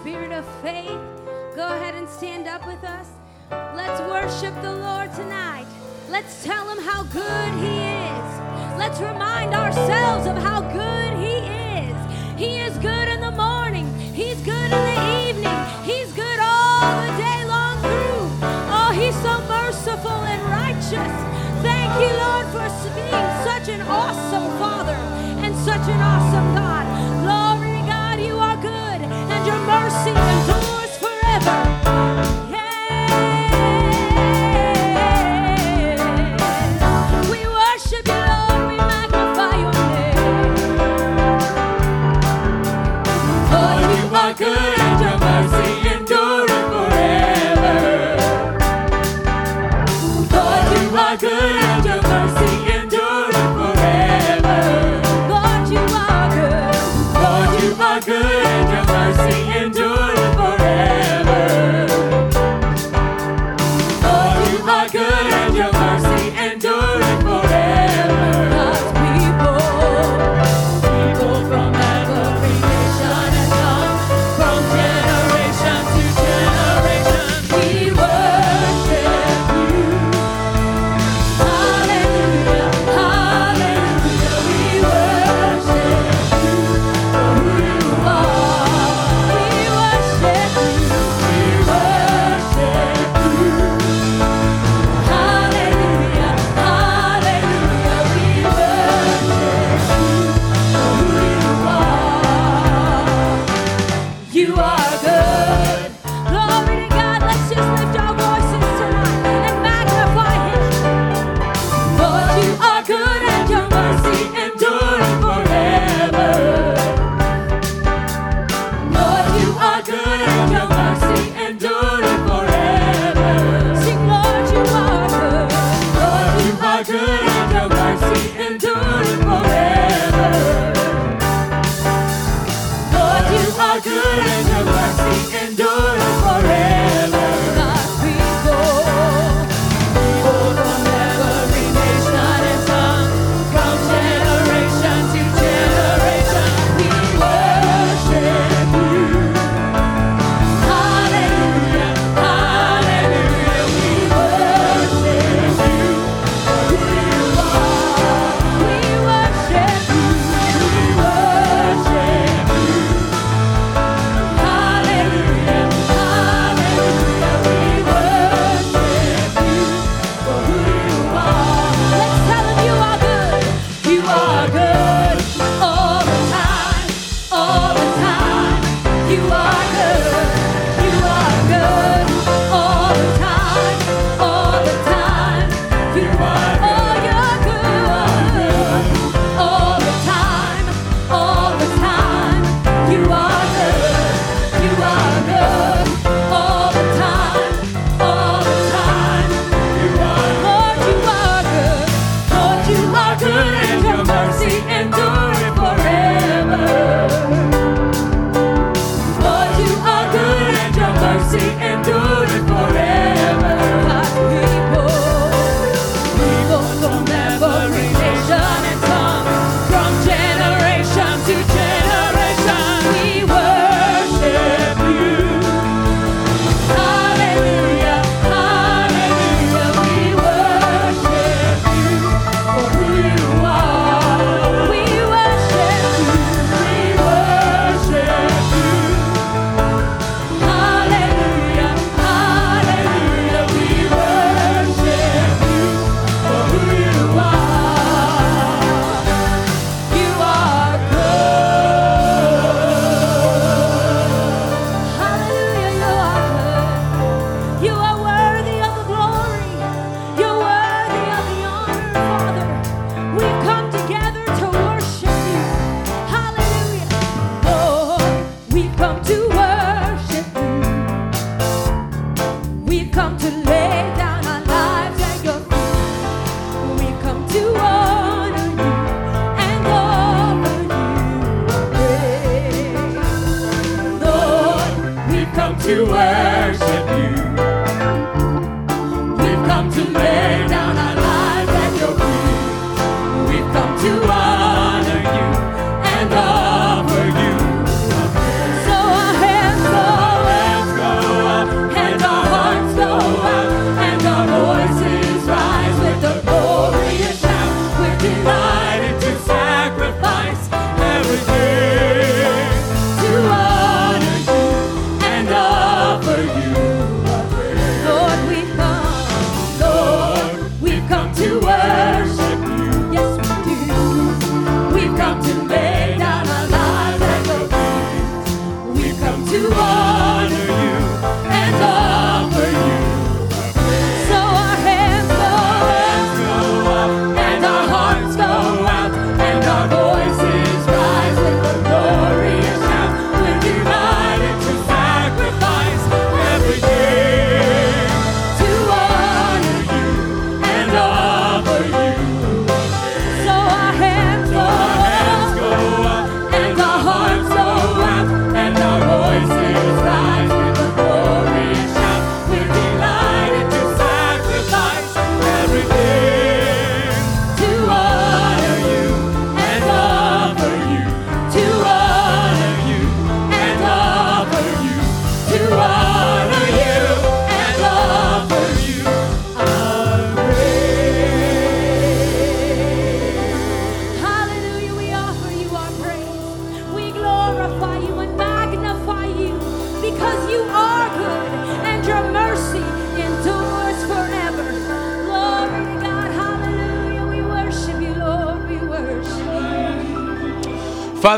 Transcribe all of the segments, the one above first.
spirit of faith. Go ahead and stand up with us. Let's worship the Lord tonight. Let's tell him how good he is. Let's remind ourselves of how good he is. He is good in the morning, he's good in the evening, he's good all the day long through. Oh, he's so merciful and righteous. Thank you, Lord, for being such an awesome Father and such an awesome God.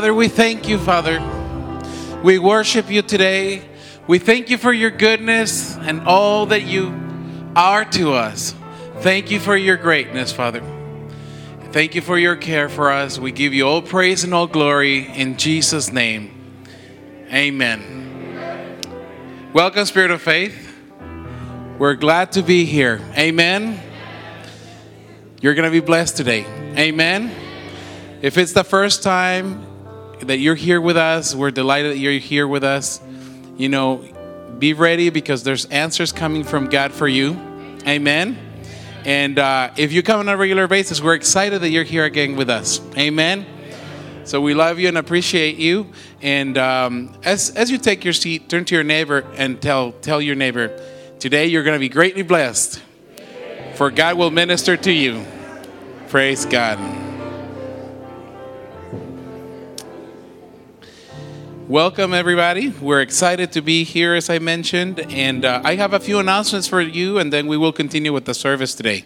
Father, we thank you, Father. We worship you today. We thank you for your goodness and all that you are to us. Thank you for your greatness, Father. Thank you for your care for us. We give you all praise and all glory in Jesus' name. Amen. Welcome, Spirit of Faith. We're glad to be here. Amen. You're going to be blessed today. Amen. If it's the first time that you're here with us, we're delighted that you're here with us. You know, be ready because there's answers coming from God for you. Amen. And uh, if you come on a regular basis, we're excited that you're here again with us. Amen. So we love you and appreciate you. And um, as, as you take your seat, turn to your neighbor and tell, tell your neighbor, today you're going to be greatly blessed, for God will minister to you. Praise God. Welcome, everybody. We're excited to be here, as I mentioned, and uh, I have a few announcements for you, and then we will continue with the service today.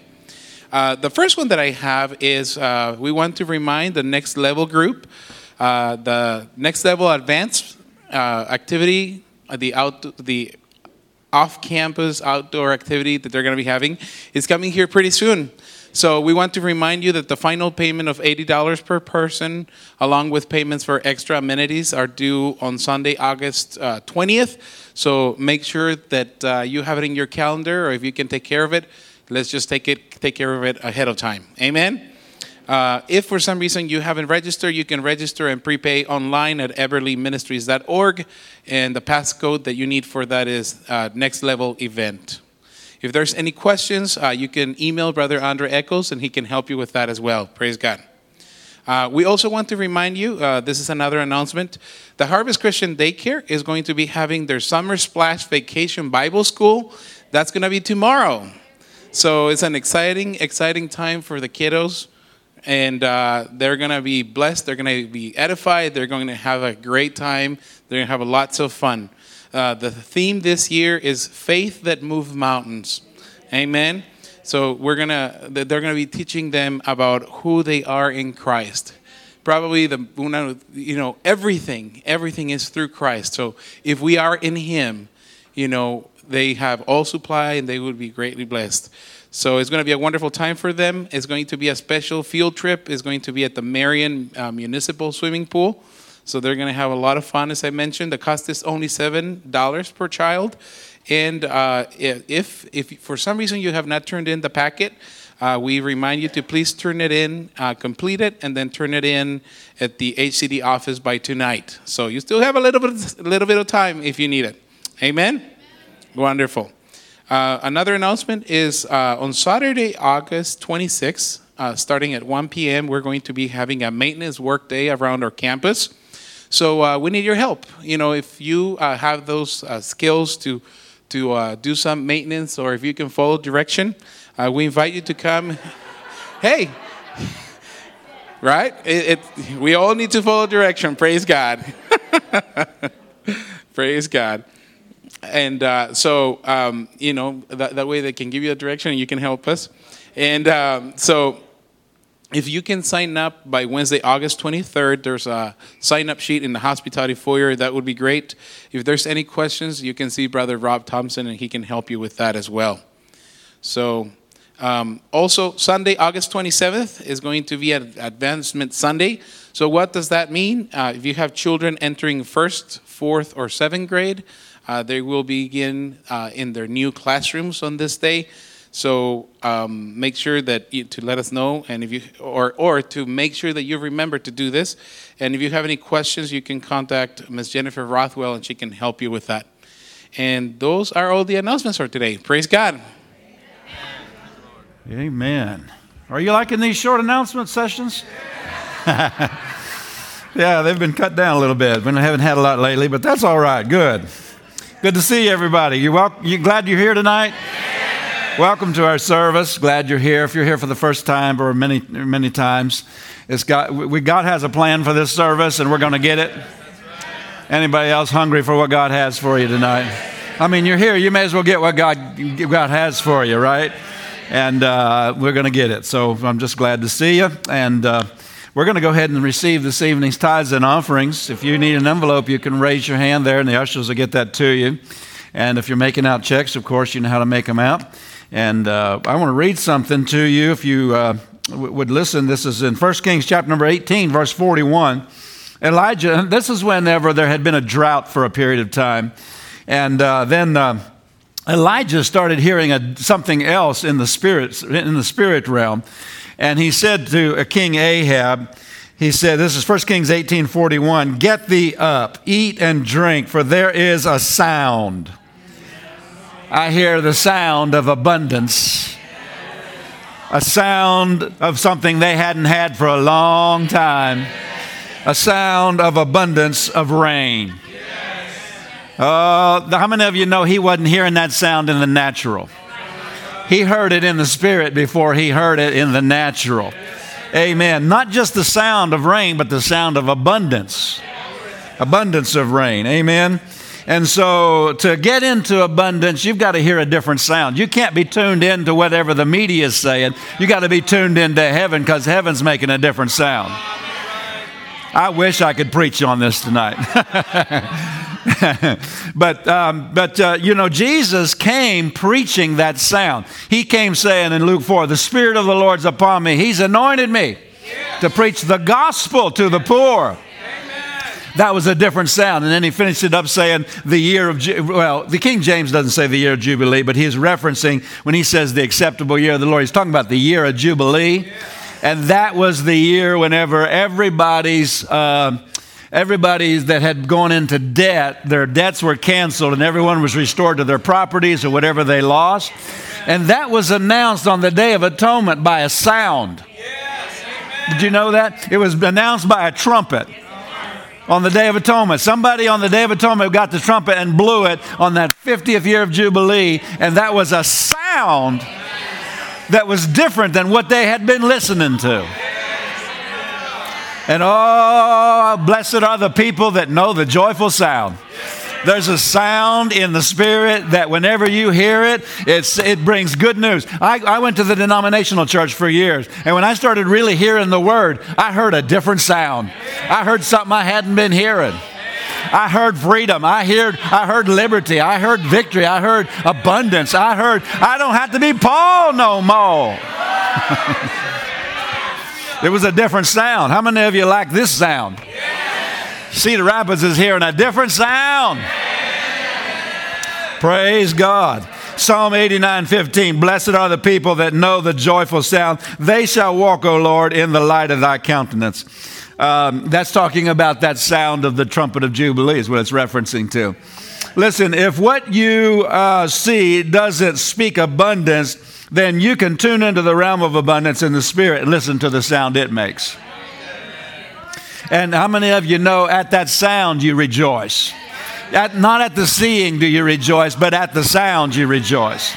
Uh, the first one that I have is uh, we want to remind the next level group, uh, the next level advanced uh, activity, uh, the out the off-campus outdoor activity that they're going to be having is coming here pretty soon. So we want to remind you that the final payment of $80 per person, along with payments for extra amenities, are due on Sunday, August uh, 20th. So make sure that uh, you have it in your calendar, or if you can take care of it, let's just take it take care of it ahead of time. Amen. Uh, if for some reason you haven't registered, you can register and prepay online at everlyministries.org, and the passcode that you need for that is uh, next level event. If there's any questions, uh, you can email Brother Andre Eccles and he can help you with that as well. Praise God. Uh, we also want to remind you uh, this is another announcement. The Harvest Christian Daycare is going to be having their Summer Splash Vacation Bible School. That's going to be tomorrow. So it's an exciting, exciting time for the kiddos. And uh, they're going to be blessed. They're going to be edified. They're going to have a great time. They're going to have lots of fun. Uh, the theme this year is faith that moves mountains. Amen. So we're gonna they're gonna be teaching them about who they are in Christ. Probably the you know everything everything is through Christ. So if we are in Him, you know they have all supply and they would be greatly blessed. So it's going to be a wonderful time for them. It's going to be a special field trip. It's going to be at the Marion uh, Municipal Swimming Pool. So they're going to have a lot of fun, as I mentioned. The cost is only $7 per child. And uh, if, if for some reason you have not turned in the packet, uh, we remind you to please turn it in, uh, complete it, and then turn it in at the HCD office by tonight. So you still have a little bit, a little bit of time if you need it. Amen? Amen. Wonderful. Uh, another announcement is uh, on Saturday, August 26th, uh, starting at 1 p.m., we're going to be having a maintenance work day around our campus. So uh, we need your help. You know, if you uh, have those skills to to do some maintenance, or if you can follow direction, we invite you to come. hey, right? It, it, we all need to follow direction. Praise God. Praise God. And uh, so, um, you know, that, that way they can give you a direction and you can help us. And um, so if you can sign up by Wednesday, August 23rd, there's a sign up sheet in the hospitality foyer. That would be great. If there's any questions, you can see Brother Rob Thompson and he can help you with that as well. So, um, also, Sunday, August 27th is going to be an Advancement Sunday. So, what does that mean? Uh, if you have children entering first, fourth, or seventh grade, uh, they will begin uh, in their new classrooms on this day. So um, make sure that you, to let us know, and if you or or to make sure that you remember to do this. And if you have any questions, you can contact Ms. Jennifer Rothwell, and she can help you with that. And those are all the announcements for today. Praise God. Amen. Are you liking these short announcement sessions? yeah, they've been cut down a little bit. We haven't had a lot lately, but that's all right. Good. Good to see everybody. You wel- you glad you're here tonight? Welcome to our service. Glad you're here. If you're here for the first time or many, many times, it's God, we, God has a plan for this service and we're going to get it. Anybody else hungry for what God has for you tonight? I mean, you're here. You may as well get what God, God has for you, right? And uh, we're going to get it. So I'm just glad to see you. And uh, we're going to go ahead and receive this evening's tithes and offerings. If you need an envelope, you can raise your hand there, and the ushers will get that to you. And if you're making out checks, of course, you know how to make them out. And uh, I want to read something to you if you uh, w- would listen. This is in 1 Kings chapter number 18, verse 41. Elijah, this is whenever there had been a drought for a period of time. And uh, then uh, Elijah started hearing a, something else in the spirit in the spirit realm, and he said to King Ahab, he said, "This is 1 Kings 18:41. Get thee up, eat and drink, for there is a sound. I hear the sound of abundance." A sound of something they hadn't had for a long time. A sound of abundance of rain. Uh, how many of you know he wasn't hearing that sound in the natural? He heard it in the spirit before he heard it in the natural. Amen. Not just the sound of rain, but the sound of abundance. Abundance of rain. Amen. And so to get into abundance, you've got to hear a different sound. You can't be tuned into whatever the media is saying. You got to be tuned into heaven because heaven's making a different sound. I wish I could preach on this tonight. but um, but uh, you know, Jesus came preaching that sound. He came saying in Luke 4, The Spirit of the Lord's upon me. He's anointed me to preach the gospel to the poor. That was a different sound. And then he finished it up saying the year of, well, the King James doesn't say the year of Jubilee, but he's referencing when he says the acceptable year of the Lord, he's talking about the year of Jubilee. And that was the year whenever everybody's, uh, everybody that had gone into debt, their debts were canceled and everyone was restored to their properties or whatever they lost. And that was announced on the Day of Atonement by a sound. Did you know that? It was announced by a trumpet on the Day of Atonement. Somebody on the Day of Atonement got the trumpet and blew it on that 50th year of Jubilee, and that was a sound that was different than what they had been listening to. And oh, blessed are the people that know the joyful sound. There's a sound in the spirit that whenever you hear it, it brings good news. I, I went to the denominational church for years, and when I started really hearing the word, I heard a different sound. I heard something I hadn't been hearing. I heard freedom. I heard, I heard liberty. I heard victory. I heard abundance. I heard I don't have to be Paul no more. it was a different sound. How many of you like this sound? Cedar Rapids is hearing a different sound. Praise God. Psalm 89 15. Blessed are the people that know the joyful sound. They shall walk, O Lord, in the light of thy countenance. Um, that's talking about that sound of the trumpet of Jubilee, is what it's referencing to. Listen, if what you uh, see doesn't speak abundance, then you can tune into the realm of abundance in the spirit and listen to the sound it makes. And how many of you know at that sound you rejoice? At, not at the seeing do you rejoice, but at the sound you rejoice.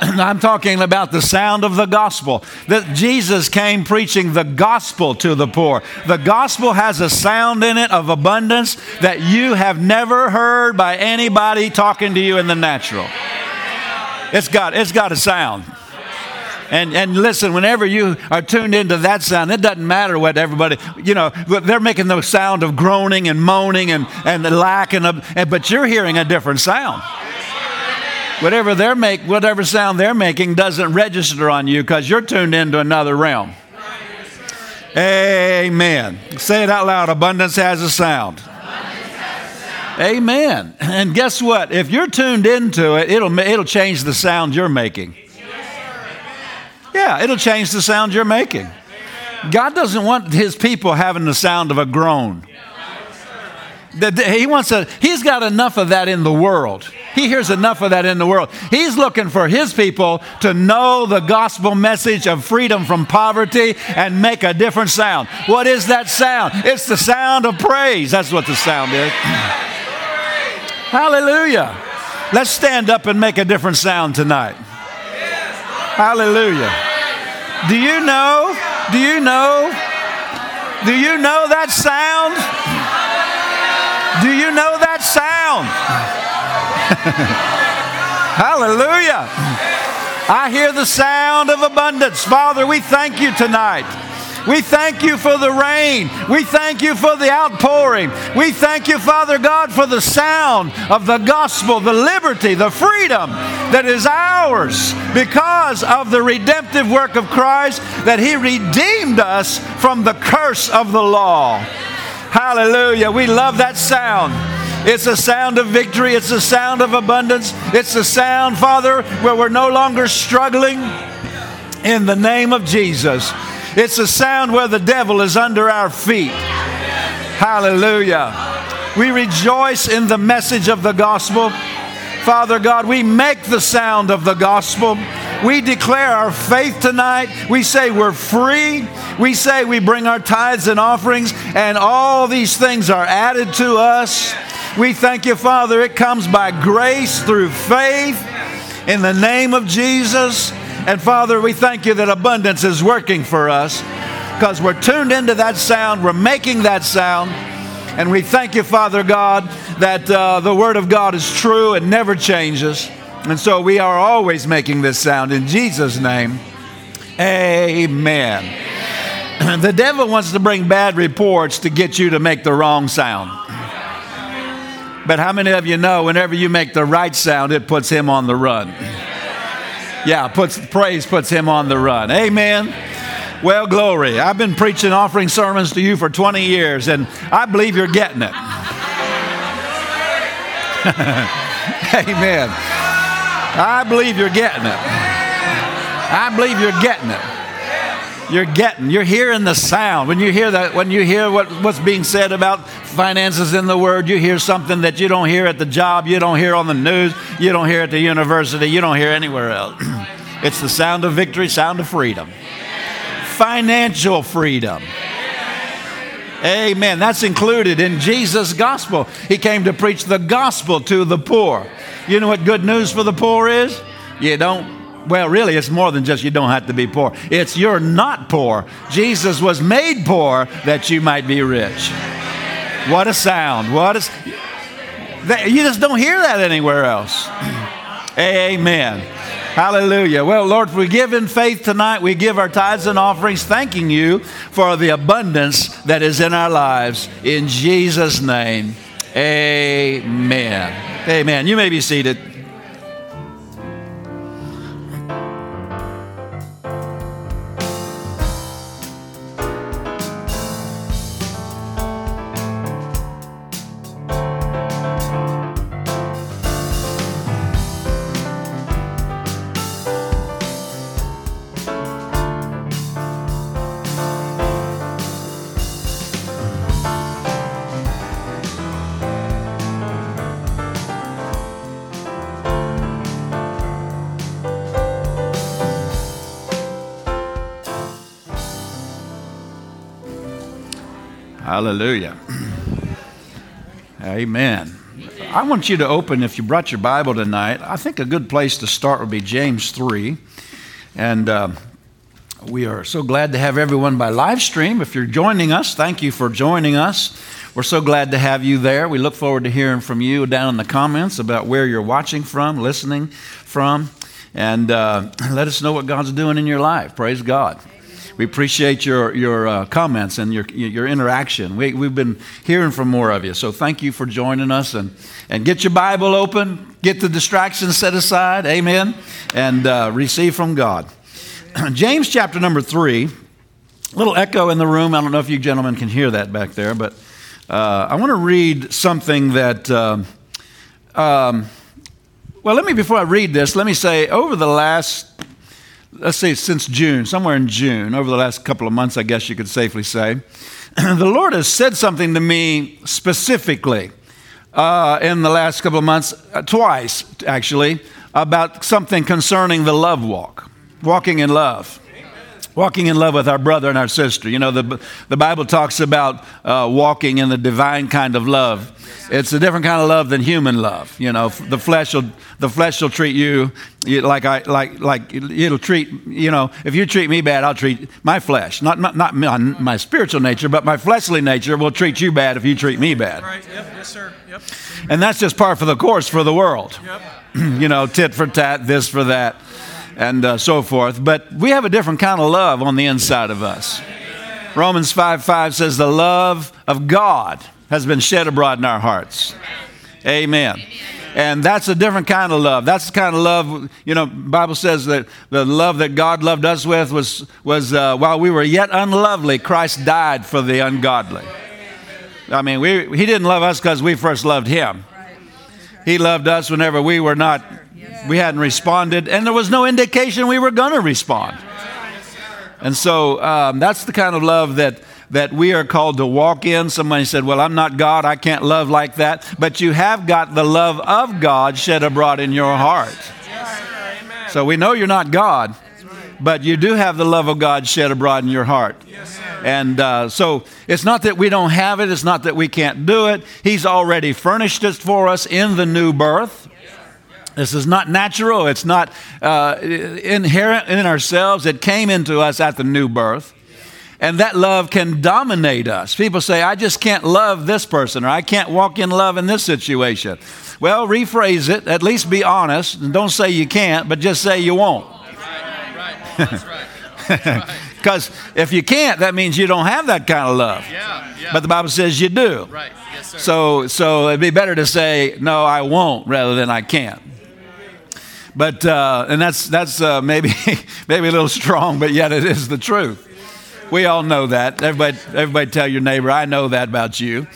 I'm talking about the sound of the gospel. That Jesus came preaching the gospel to the poor. The gospel has a sound in it of abundance that you have never heard by anybody talking to you in the natural. It's got, it's got a sound. And, and listen, whenever you are tuned into that sound, it doesn't matter what everybody, you know, they're making the sound of groaning and moaning and, and lacking, of, but you're hearing a different sound. Whatever they're make, whatever sound they're making doesn't register on you because you're tuned into another realm. Amen. Say it out loud. Abundance has a sound. Amen. And guess what? If you're tuned into it, it'll, it'll change the sound you're making. Yeah, it'll change the sound you're making. God doesn't want his people having the sound of a groan. He wants a, he's got enough of that in the world. He hears enough of that in the world. He's looking for his people to know the gospel message of freedom from poverty and make a different sound. What is that sound? It's the sound of praise. That's what the sound is. Hallelujah. Let's stand up and make a different sound tonight. Hallelujah. Do you know? Do you know? Do you know that sound? Do you know that sound? Hallelujah. I hear the sound of abundance. Father, we thank you tonight. We thank you for the rain. We thank you for the outpouring. We thank you, Father God, for the sound of the gospel, the liberty, the freedom that is ours because of the redemptive work of Christ, that He redeemed us from the curse of the law. Hallelujah. We love that sound. It's a sound of victory. It's a sound of abundance. It's a sound, Father, where we're no longer struggling in the name of Jesus. It's a sound where the devil is under our feet. Hallelujah. We rejoice in the message of the gospel. Father God, we make the sound of the gospel. We declare our faith tonight. We say we're free. We say we bring our tithes and offerings, and all these things are added to us. We thank you, Father. It comes by grace through faith in the name of Jesus. And Father, we thank you that abundance is working for us because we're tuned into that sound, we're making that sound. And we thank you, Father God, that uh, the Word of God is true and never changes. And so we are always making this sound in Jesus' name. Amen. The devil wants to bring bad reports to get you to make the wrong sound. But how many of you know whenever you make the right sound, it puts him on the run? Yeah, puts praise puts him on the run. Amen. Well, glory. I've been preaching offering sermons to you for 20 years, and I believe you're getting it. Amen. I believe you're getting it. I believe you're getting it. You're getting, you're hearing the sound. When you hear that, when you hear what, what's being said about finances in the Word, you hear something that you don't hear at the job, you don't hear on the news, you don't hear at the university, you don't hear anywhere else. it's the sound of victory, sound of freedom. Financial freedom. Amen. That's included in Jesus' gospel. He came to preach the gospel to the poor. You know what good news for the poor is? You don't, well, really, it's more than just you don't have to be poor. It's you're not poor. Jesus was made poor that you might be rich. What a sound. What is, you just don't hear that anywhere else. Amen. Hallelujah. Well, Lord, we give in faith tonight. We give our tithes and offerings, thanking you for the abundance that is in our lives. In Jesus' name, amen. Amen. You may be seated. Hallelujah. Amen. I want you to open, if you brought your Bible tonight, I think a good place to start would be James 3. And uh, we are so glad to have everyone by live stream. If you're joining us, thank you for joining us. We're so glad to have you there. We look forward to hearing from you down in the comments about where you're watching from, listening from, and uh, let us know what God's doing in your life. Praise God. We appreciate your, your uh, comments and your, your interaction. We, we've been hearing from more of you. So thank you for joining us. And, and get your Bible open, get the distractions set aside. Amen. And uh, receive from God. James chapter number three. Little echo in the room. I don't know if you gentlemen can hear that back there, but uh, I want to read something that. Um, um, well, let me, before I read this, let me say over the last let's say since June, somewhere in June, over the last couple of months, I guess you could safely say, the Lord has said something to me specifically uh, in the last couple of months, uh, twice actually, about something concerning the love walk, walking in love walking in love with our brother and our sister. You know, the, the Bible talks about uh, walking in the divine kind of love. It's a different kind of love than human love. You know, the flesh will the flesh will treat you like I like like it'll treat you know if you treat me bad, I'll treat my flesh, not not, not my, my spiritual nature, but my fleshly nature will treat you bad if you treat me bad. Right. Yep. Yes, sir. Yep. And that's just par for the course for the world. Yep. you know, tit for tat, this for that and uh, so forth. But we have a different kind of love on the inside of us. Romans 5 5 says, The love of God has been shed abroad in our hearts. Amen. And that's a different kind of love. That's the kind of love, you know, Bible says that the love that God loved us with was, was uh, while we were yet unlovely, Christ died for the ungodly. I mean, we, he didn't love us because we first loved him. He loved us whenever we were not, we hadn't responded, and there was no indication we were going to respond. And so um, that's the kind of love that, that we are called to walk in. Somebody said, Well, I'm not God. I can't love like that. But you have got the love of God shed abroad in your heart. So we know you're not God, but you do have the love of God shed abroad in your heart. And uh, so it's not that we don't have it, it's not that we can't do it. He's already furnished it for us in the new birth. This is not natural. It's not uh, inherent in ourselves. It came into us at the new birth. And that love can dominate us. People say, I just can't love this person, or I can't walk in love in this situation. Well, rephrase it. At least be honest. And don't say you can't, but just say you won't. Because if you can't, that means you don't have that kind of love. Yeah, yeah. But the Bible says you do. Right. Yes, sir. So, so it'd be better to say, no, I won't, rather than I can't. But, uh, and that's, that's uh, maybe, maybe a little strong, but yet it is the truth. We all know that. Everybody, everybody tell your neighbor, I know that about you.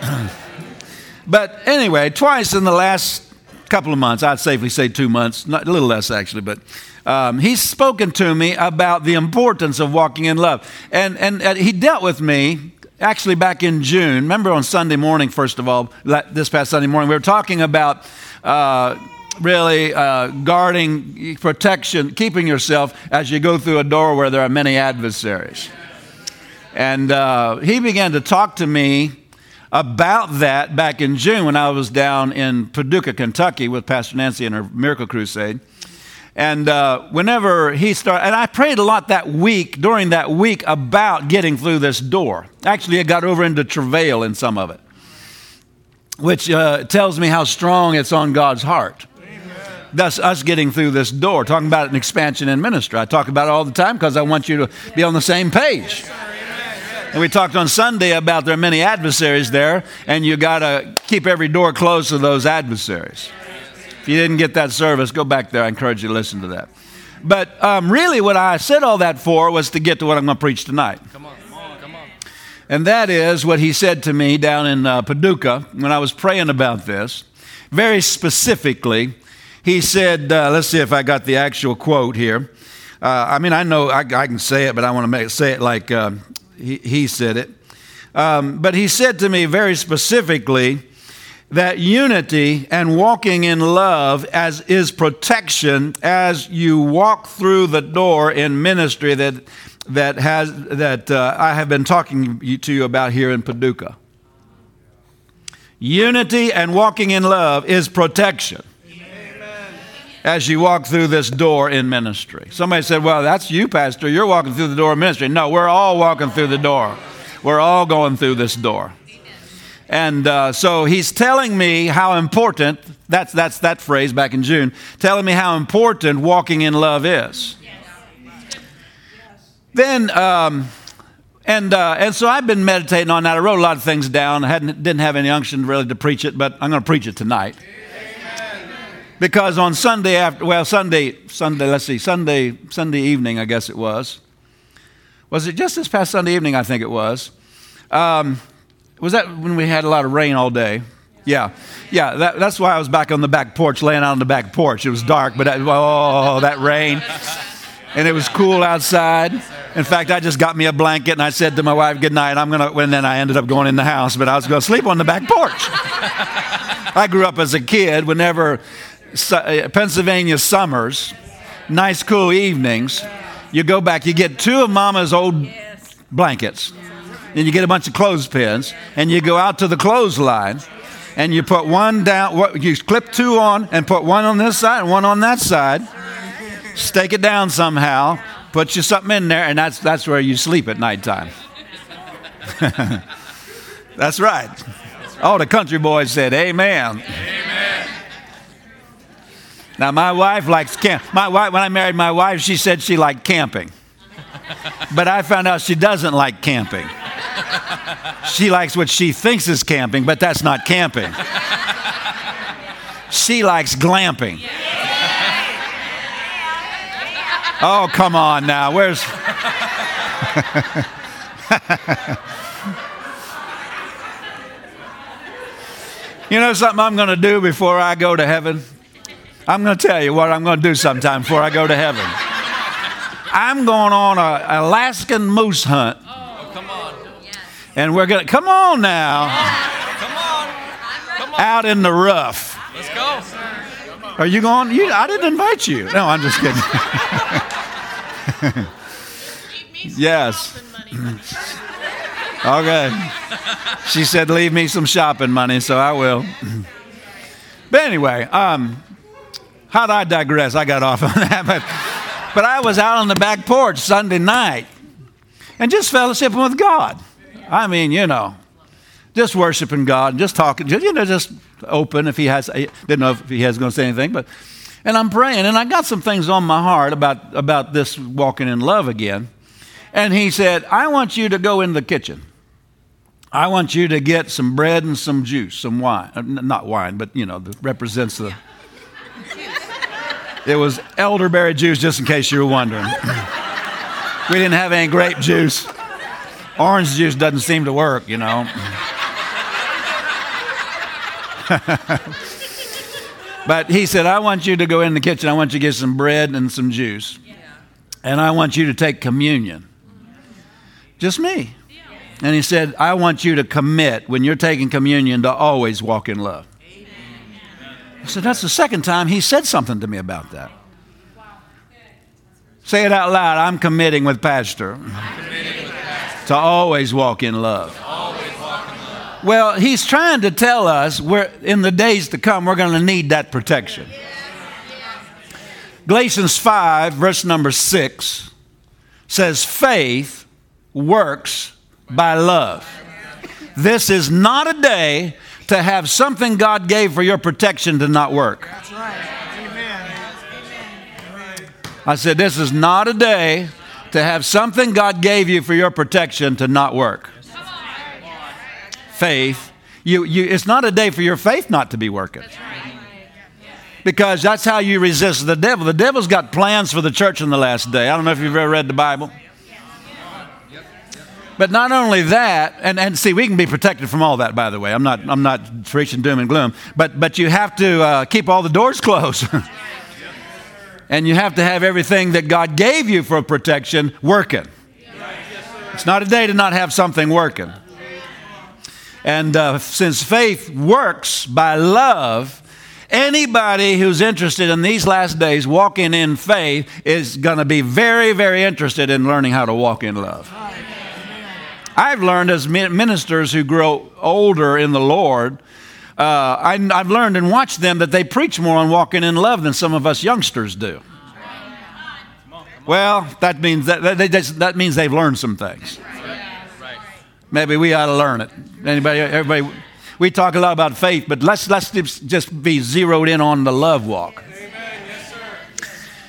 but anyway, twice in the last couple of months, I'd safely say two months, not, a little less actually, but um, he's spoken to me about the importance of walking in love. And, and, and he dealt with me actually back in June. Remember on Sunday morning, first of all, this past Sunday morning, we were talking about. Uh, really uh, guarding protection, keeping yourself as you go through a door where there are many adversaries. And uh, he began to talk to me about that back in June when I was down in Paducah, Kentucky with Pastor Nancy and her Miracle Crusade. And uh, whenever he started, and I prayed a lot that week, during that week, about getting through this door. Actually, it got over into travail in some of it, which uh, tells me how strong it's on God's heart. That's us getting through this door, talking about an expansion in ministry. I talk about it all the time because I want you to be on the same page. And we talked on Sunday about there are many adversaries there, and you got to keep every door closed to those adversaries. If you didn't get that service, go back there. I encourage you to listen to that. But um, really, what I said all that for was to get to what I'm going to preach tonight. Come on, come on, come on. And that is what he said to me down in uh, Paducah when I was praying about this. Very specifically, he said, uh, let's see if I got the actual quote here. Uh, I mean, I know I, I, can say it, but I want to make, say it like uh, he, he, said it. Um, but he said to me very specifically that unity and walking in love as is protection as you walk through the door in ministry that that has that uh, I have been talking to you about here in Paducah. Unity and walking in love is protection as you walk through this door in ministry. Somebody said, Well, that's you, Pastor. You're walking through the door of ministry. No, we're all walking through the door. We're all going through this door. And uh, so he's telling me how important, that's, that's that phrase back in June, telling me how important walking in love is. Then, um, and, uh, and so I've been meditating on that. I wrote a lot of things down. I hadn't, didn't have any unction really to preach it, but I'm going to preach it tonight because on Sunday after, well, Sunday, Sunday, let's see, Sunday, Sunday evening, I guess it was. Was it just this past Sunday evening? I think it was. Um, was that when we had a lot of rain all day? Yeah, yeah. That, that's why I was back on the back porch, laying out on the back porch. It was dark, but that, oh, that rain, and it was cool outside. In fact, I just got me a blanket and I said to my wife, "Good night." I'm gonna. And then I ended up going in the house, but I was to sleep on the back porch. I grew up as a kid. Whenever Uh, Pennsylvania summers, nice cool evenings, you go back, you get two of mama's old blankets, and you get a bunch of clothespins, and you go out to the clothesline, and you put one down, you clip two on, and put one on this side and one on that side, stake it down somehow, put you something in there, and that's, that's where you sleep at nighttime. that's right. All the country boys said, Amen. Amen. Now, my wife likes camp. My wife, when I married my wife, she said she liked camping. but I found out she doesn't like camping. She likes what she thinks is camping, but that's not camping. She likes glamping. Oh, come on now. Where's. you know something I'm going to do before I go to heaven? I'm going to tell you what I'm going to do sometime before I go to heaven. I'm going on an Alaskan moose hunt. Oh, come on. And we're going to, come on now, Come on. Come on. out in the rough. Let's go. Are you going? You, I didn't invite you. No, I'm just kidding. yes. okay. She said, leave me some shopping money, so I will. but anyway, um, how'd I digress? I got off on that. But, but I was out on the back porch Sunday night and just fellowshipping with God. I mean, you know, just worshiping God, and just talking, just, you know, just open if he has, I didn't know if he has going to say anything, but, and I'm praying, and I got some things on my heart about, about this walking in love again. And he said, I want you to go in the kitchen. I want you to get some bread and some juice, some wine. Uh, Not wine, but, you know, that represents the. It was elderberry juice, just in case you were wondering. we didn't have any grape juice. Orange juice doesn't seem to work, you know. but he said, I want you to go in the kitchen. I want you to get some bread and some juice. And I want you to take communion. Just me. And he said, I want you to commit when you're taking communion to always walk in love. I said, That's the second time he said something to me about that. Say it out loud. I'm committing with Pastor to always walk in love. Well, he's trying to tell us we're, in the days to come, we're going to need that protection. Galatians 5, verse number 6 says, Faith works by love. This is not a day to have something God gave for your protection to not work. That's right. Amen. I said, This is not a day to have something God gave you for your protection to not work. Faith, you, you, it's not a day for your faith not to be working. Because that's how you resist the devil. The devil's got plans for the church in the last day. I don't know if you've ever read the Bible. But not only that, and, and see, we can be protected from all that, by the way. I'm not, I'm not preaching doom and gloom, but, but you have to uh, keep all the doors closed. and you have to have everything that God gave you for protection working. It's not a day to not have something working. And uh, since faith works by love, anybody who's interested in these last days walking in faith is going to be very, very interested in learning how to walk in love. I've learned as ministers who grow older in the Lord, uh, I, I've learned and watched them that they preach more on walking in love than some of us youngsters do. Well, that means that, that, they just, that means they've learned some things. Maybe we ought to learn it. Anybody, everybody, we talk a lot about faith, but let's, let's just be zeroed in on the love walk.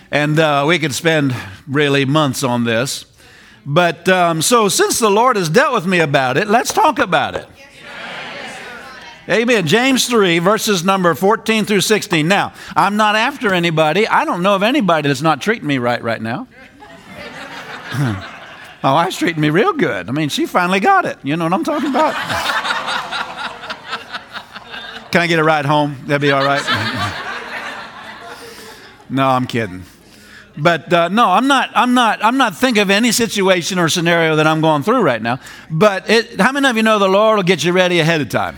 And uh, we could spend really months on this. But um, so, since the Lord has dealt with me about it, let's talk about it. Amen. James 3, verses number 14 through 16. Now, I'm not after anybody. I don't know of anybody that's not treating me right right now. My wife's treating me real good. I mean, she finally got it. You know what I'm talking about? Can I get a ride home? That'd be all right. no, I'm kidding. But uh, no, I'm not. I'm not. I'm not thinking of any situation or scenario that I'm going through right now. But it, how many of you know the Lord will get you ready ahead of time?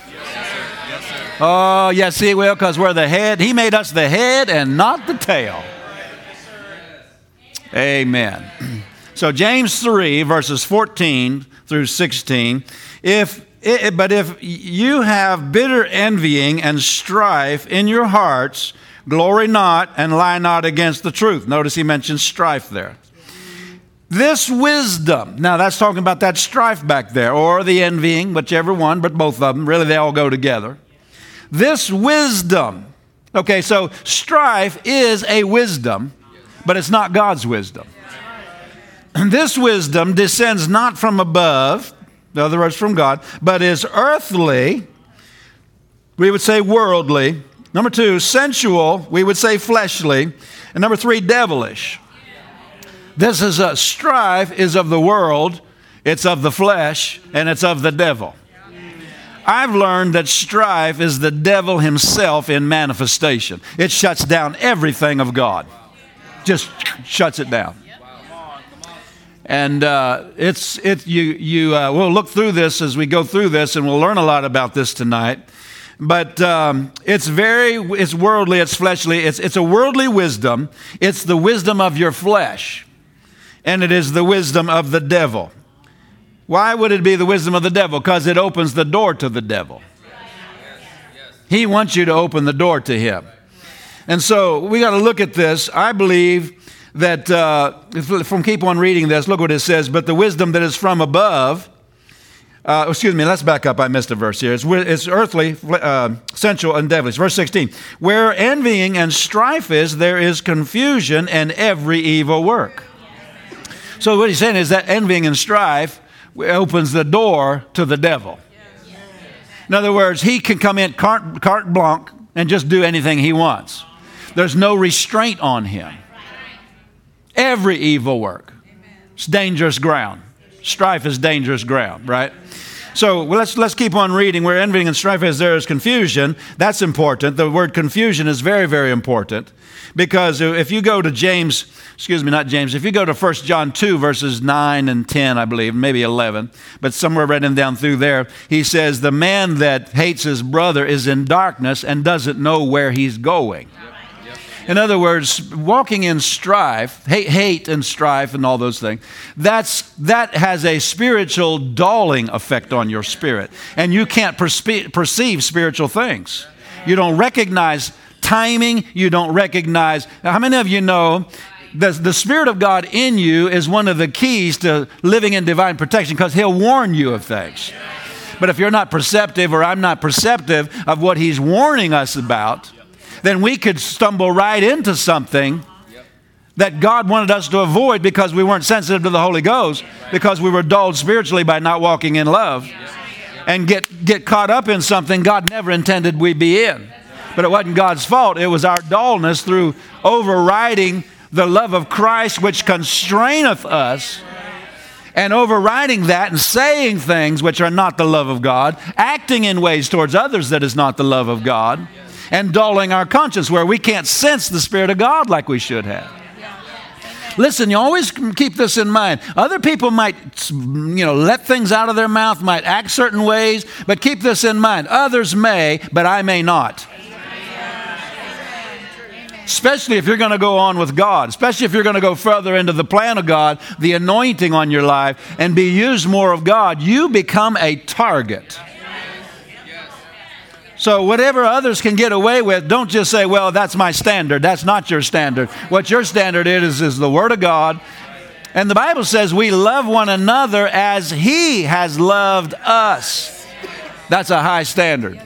Oh, yes, He will, because we're the head. He made us the head and not the tail. Amen. So James 3, verses 14 through 16. If it, but if you have bitter envying and strife in your hearts, glory not and lie not against the truth. Notice he mentions strife there. This wisdom, now that's talking about that strife back there, or the envying, whichever one, but both of them, really they all go together. This wisdom, okay, so strife is a wisdom, but it's not God's wisdom. this wisdom descends not from above, in other words, from God, but is earthly, we would say worldly. Number two, sensual, we would say fleshly. And number three, devilish. This is a strife is of the world, it's of the flesh, and it's of the devil. I've learned that strife is the devil himself in manifestation. It shuts down everything of God, just shuts it down. And uh, it's it you you uh, we'll look through this as we go through this, and we'll learn a lot about this tonight. But um, it's very it's worldly, it's fleshly, it's it's a worldly wisdom. It's the wisdom of your flesh, and it is the wisdom of the devil. Why would it be the wisdom of the devil? Because it opens the door to the devil. He wants you to open the door to him. And so we got to look at this. I believe that, uh, from keep on reading this, look what it says, but the wisdom that is from above, uh, excuse me, let's back up. I missed a verse here. It's, it's earthly, uh, sensual, and devilish. Verse 16. Where envying and strife is, there is confusion and every evil work. So, what he's saying is that envying and strife opens the door to the devil. In other words, he can come in carte, carte blanche and just do anything he wants. There's no restraint on him. Every evil work. It's dangerous ground. Strife is dangerous ground, right? So well, let's, let's keep on reading. Where envying and strife is, there is confusion. That's important. The word confusion is very, very important because if you go to James, excuse me, not James, if you go to 1 John 2, verses 9 and 10, I believe, maybe 11, but somewhere written down through there, he says, The man that hates his brother is in darkness and doesn't know where he's going. In other words, walking in strife, hate, hate and strife and all those things, that's, that has a spiritual dulling effect on your spirit. And you can't perspe- perceive spiritual things. You don't recognize timing. You don't recognize. How many of you know the, the Spirit of God in you is one of the keys to living in divine protection because He'll warn you of things. But if you're not perceptive or I'm not perceptive of what He's warning us about, then we could stumble right into something that God wanted us to avoid because we weren't sensitive to the Holy Ghost, because we were dulled spiritually by not walking in love, and get, get caught up in something God never intended we be in. But it wasn't God's fault, it was our dullness through overriding the love of Christ which constraineth us and overriding that and saying things which are not the love of God, acting in ways towards others that is not the love of God and dulling our conscience where we can't sense the Spirit of God like we should have. Listen, you always keep this in mind. Other people might, you know, let things out of their mouth, might act certain ways, but keep this in mind. Others may, but I may not. Especially if you're going to go on with God, especially if you're going to go further into the plan of God, the anointing on your life, and be used more of God, you become a target. So, whatever others can get away with, don't just say, well, that's my standard. That's not your standard. What your standard is, is the Word of God. And the Bible says we love one another as He has loved us. That's a high standard.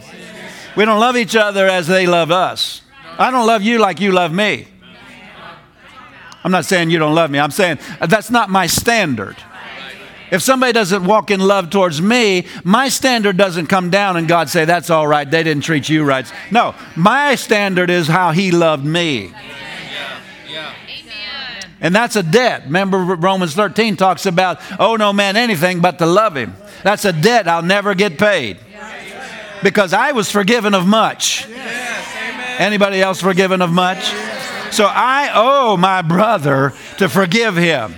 We don't love each other as they love us. I don't love you like you love me. I'm not saying you don't love me. I'm saying that's not my standard. If somebody doesn't walk in love towards me, my standard doesn't come down and God say, that's all right, they didn't treat you right. No, my standard is how He loved me. And that's a debt. Remember, Romans 13 talks about, oh, no man anything but to love Him. That's a debt I'll never get paid. Because I was forgiven of much. Anybody else forgiven of much? So I owe my brother to forgive him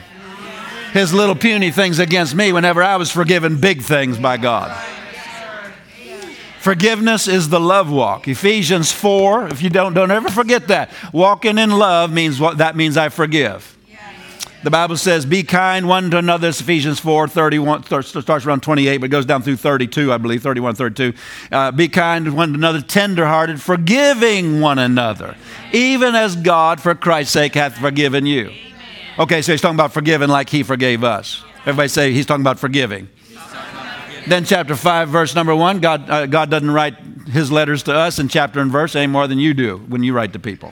his little puny things against me whenever I was forgiven big things by God. Forgiveness is the love walk. Ephesians 4, if you don't, don't ever forget that. Walking in love means what that means I forgive. The Bible says, be kind one to another. It's Ephesians 4, 31, starts around 28, but goes down through 32, I believe, 31, 32. Uh, be kind one to another, tenderhearted, forgiving one another, even as God, for Christ's sake, hath forgiven you. Okay, so he's talking about forgiving like he forgave us. Everybody say he's talking about forgiving. Then, chapter 5, verse number 1, God, uh, God doesn't write his letters to us in chapter and verse any more than you do when you write to people.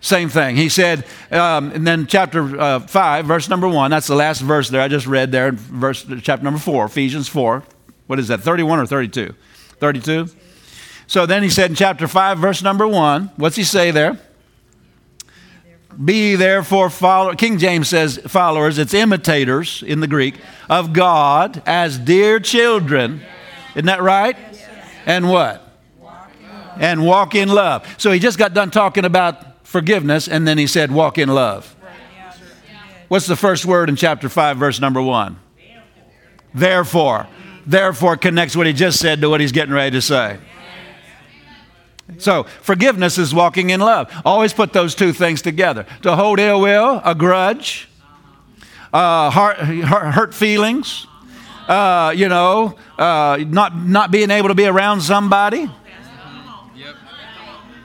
Same thing. He said, um, and then chapter uh, 5, verse number 1, that's the last verse there I just read there, verse, chapter number 4, Ephesians 4. What is that, 31 or 32? 32? So then he said in chapter 5, verse number 1, what's he say there? Be therefore follow. King James says followers, it's imitators in the Greek of God as dear children. Isn't that right? And what? And walk in love. So he just got done talking about forgiveness, and then he said, walk in love. What's the first word in chapter 5, verse number 1? Therefore. Therefore connects what he just said to what he's getting ready to say. So, forgiveness is walking in love. Always put those two things together. To hold ill will, a grudge, uh, heart, hurt feelings, uh, you know, uh, not, not being able to be around somebody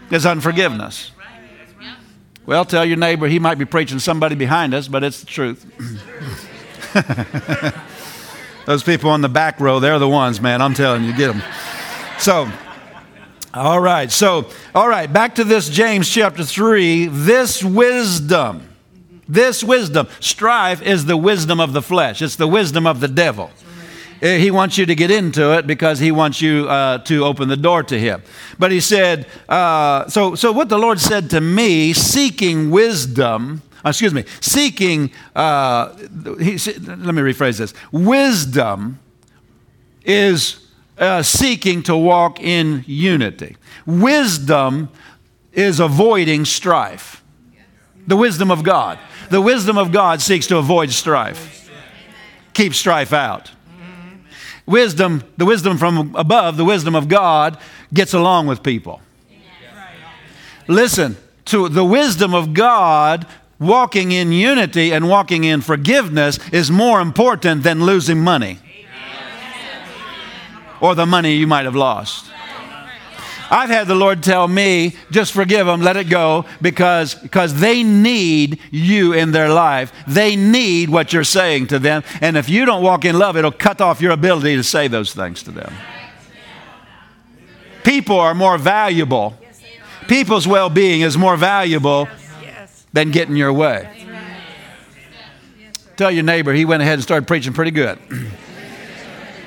is unforgiveness. Well, tell your neighbor he might be preaching somebody behind us, but it's the truth. Those people on the back row, they're the ones, man. I'm telling you, get them. So, all right. So, all right, back to this James chapter 3. This wisdom, this wisdom, strife is the wisdom of the flesh, it's the wisdom of the devil. He wants you to get into it because he wants you uh, to open the door to him. But he said, uh, so, so what the Lord said to me, seeking wisdom, uh, excuse me, seeking, uh, he, let me rephrase this wisdom is uh, seeking to walk in unity. Wisdom is avoiding strife. The wisdom of God. The wisdom of God seeks to avoid strife, keep strife out. Wisdom, the wisdom from above, the wisdom of God, gets along with people. Listen, to the wisdom of God, walking in unity and walking in forgiveness is more important than losing money or the money you might have lost. I've had the Lord tell me, just forgive them, let it go, because, because they need you in their life. They need what you're saying to them. And if you don't walk in love, it'll cut off your ability to say those things to them. People are more valuable. People's well being is more valuable than getting your way. Tell your neighbor, he went ahead and started preaching pretty good.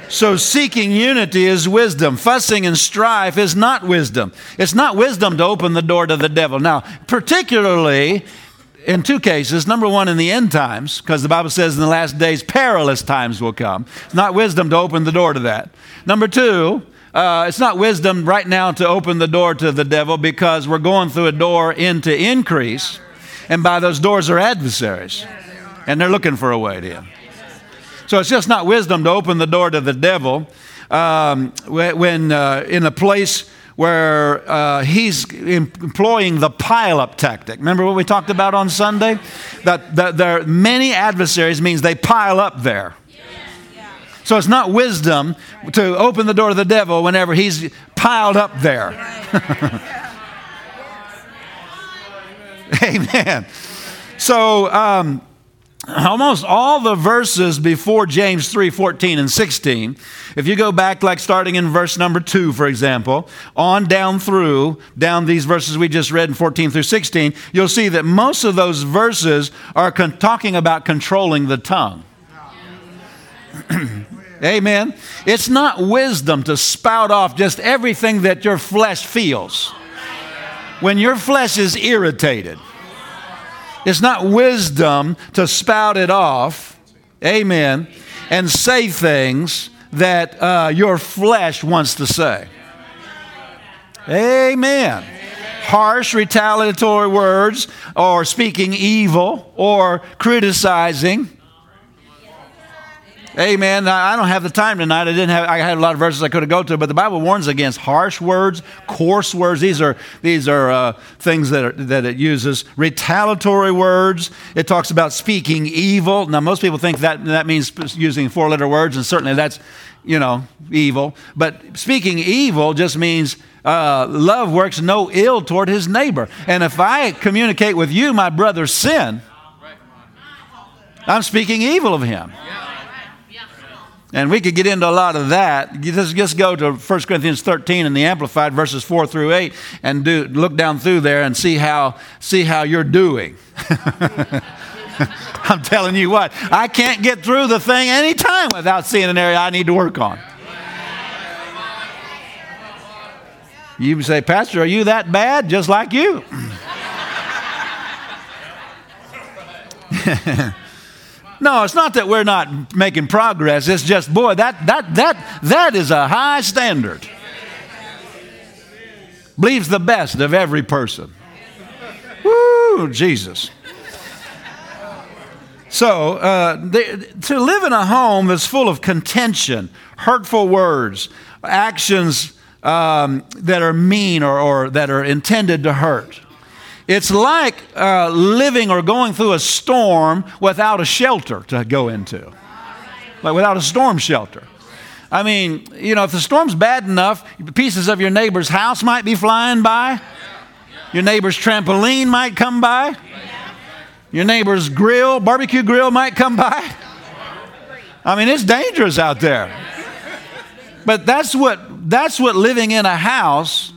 So, seeking unity is wisdom. Fussing and strife is not wisdom. It's not wisdom to open the door to the devil. Now, particularly in two cases. Number one, in the end times, because the Bible says in the last days, perilous times will come. It's not wisdom to open the door to that. Number two, uh, it's not wisdom right now to open the door to the devil because we're going through a door into increase, and by those doors are adversaries, and they're looking for a way to in. So it's just not wisdom to open the door to the devil um, when uh, in a place where uh, he's employing the pile-up tactic. Remember what we talked about on Sunday? That, that there are many adversaries means they pile up there. So it's not wisdom to open the door to the devil whenever he's piled up there. Amen. So um, almost all the verses before James 3 14 and 16, if you go back, like starting in verse number 2, for example, on down through, down these verses we just read in 14 through 16, you'll see that most of those verses are con- talking about controlling the tongue. Amen. It's not wisdom to spout off just everything that your flesh feels. When your flesh is irritated, it's not wisdom to spout it off, amen, and say things that uh, your flesh wants to say. Amen. Harsh, retaliatory words, or speaking evil, or criticizing Amen. I don't have the time tonight. I didn't have. I had a lot of verses I could have go to, but the Bible warns against harsh words, coarse words. These are these are uh, things that are, that it uses. Retaliatory words. It talks about speaking evil. Now, most people think that that means using four-letter words, and certainly that's you know evil. But speaking evil just means uh, love works no ill toward his neighbor. And if I communicate with you my brother's sin, I'm speaking evil of him. And we could get into a lot of that. Just go to 1 Corinthians 13 in the Amplified, verses 4 through 8, and do, look down through there and see how, see how you're doing. I'm telling you what, I can't get through the thing anytime without seeing an area I need to work on. You say, Pastor, are you that bad? Just like you. no, it's not that we're not making progress. It's just, boy, that, that, that, that is a high standard. Believes the best of every person. Woo, Jesus. So, uh, to live in a home that's full of contention, hurtful words, actions um, that are mean or, or that are intended to hurt, it's like uh, living or going through a storm without a shelter to go into, like without a storm shelter. I mean, you know, if the storm's bad enough, pieces of your neighbor's house might be flying by, your neighbor's trampoline might come by, your neighbor's grill, barbecue grill might come by. I mean, it's dangerous out there. But that's what, that's what living in a house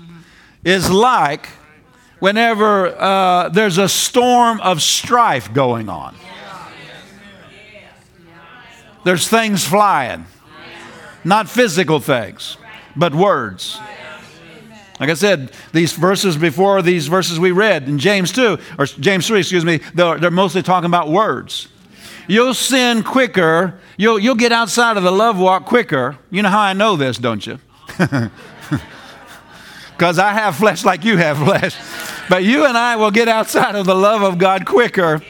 is like whenever uh, there's a storm of strife going on. There's things flying, not physical things, but words. Like I said, these verses before these verses we read in James 2, or James 3, excuse me, they're, they're mostly talking about words. You'll sin quicker, you'll, you'll get outside of the love walk quicker. You know how I know this, don't you? Because I have flesh like you have flesh. But you and I will get outside of the love of God quicker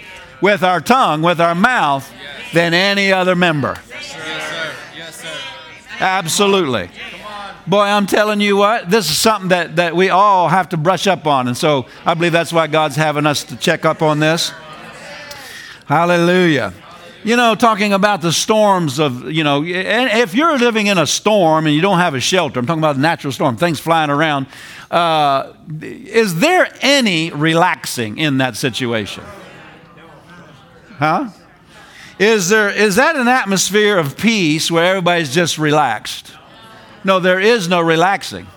with our tongue, with our mouth, than any other member. Yes, sir. Yes, sir. Absolutely. Boy, I'm telling you what, this is something that, that we all have to brush up on. And so I believe that's why God's having us to check up on this. Hallelujah. You know, talking about the storms of, you know, if you're living in a storm and you don't have a shelter, I'm talking about a natural storm, things flying around, uh, is there any relaxing in that situation? Huh? Is, there, is that an atmosphere of peace where everybody's just relaxed? No, there is no relaxing.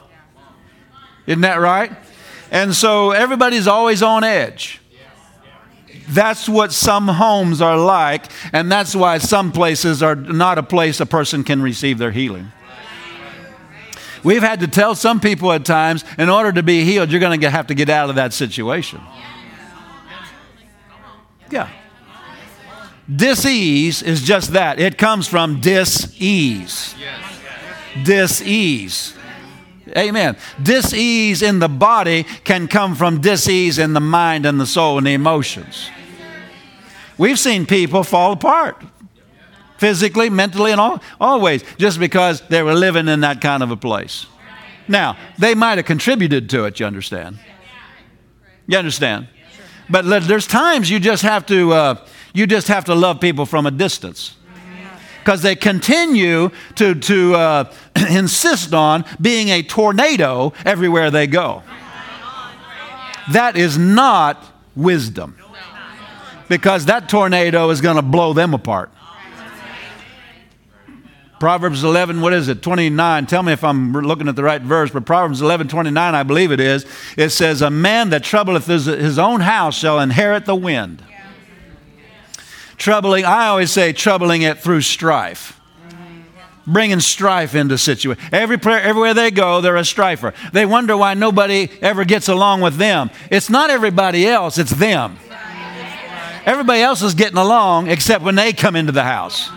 Isn't that right? And so everybody's always on edge. That's what some homes are like, and that's why some places are not a place a person can receive their healing. We've had to tell some people at times, in order to be healed, you're going to have to get out of that situation. Yeah. Disease is just that. It comes from dis-ease. Dis-ease. Amen. Dis-ease in the body can come from dis-ease in the mind and the soul and the emotions. We've seen people fall apart physically, mentally, and all, always just because they were living in that kind of a place. Now, they might have contributed to it, you understand? You understand? But there's times you just have to, uh, you just have to love people from a distance because they continue to, to uh, insist on being a tornado everywhere they go. That is not wisdom because that tornado is going to blow them apart. Proverbs 11, what is it? 29. Tell me if I'm looking at the right verse, but Proverbs 11, 29, I believe it is. It says, A man that troubleth his, his own house shall inherit the wind troubling, I always say troubling it through strife. Bringing strife into situation. Every prayer, everywhere they go, they're a strifer. They wonder why nobody ever gets along with them. It's not everybody else, it's them. Everybody else is getting along except when they come into the house.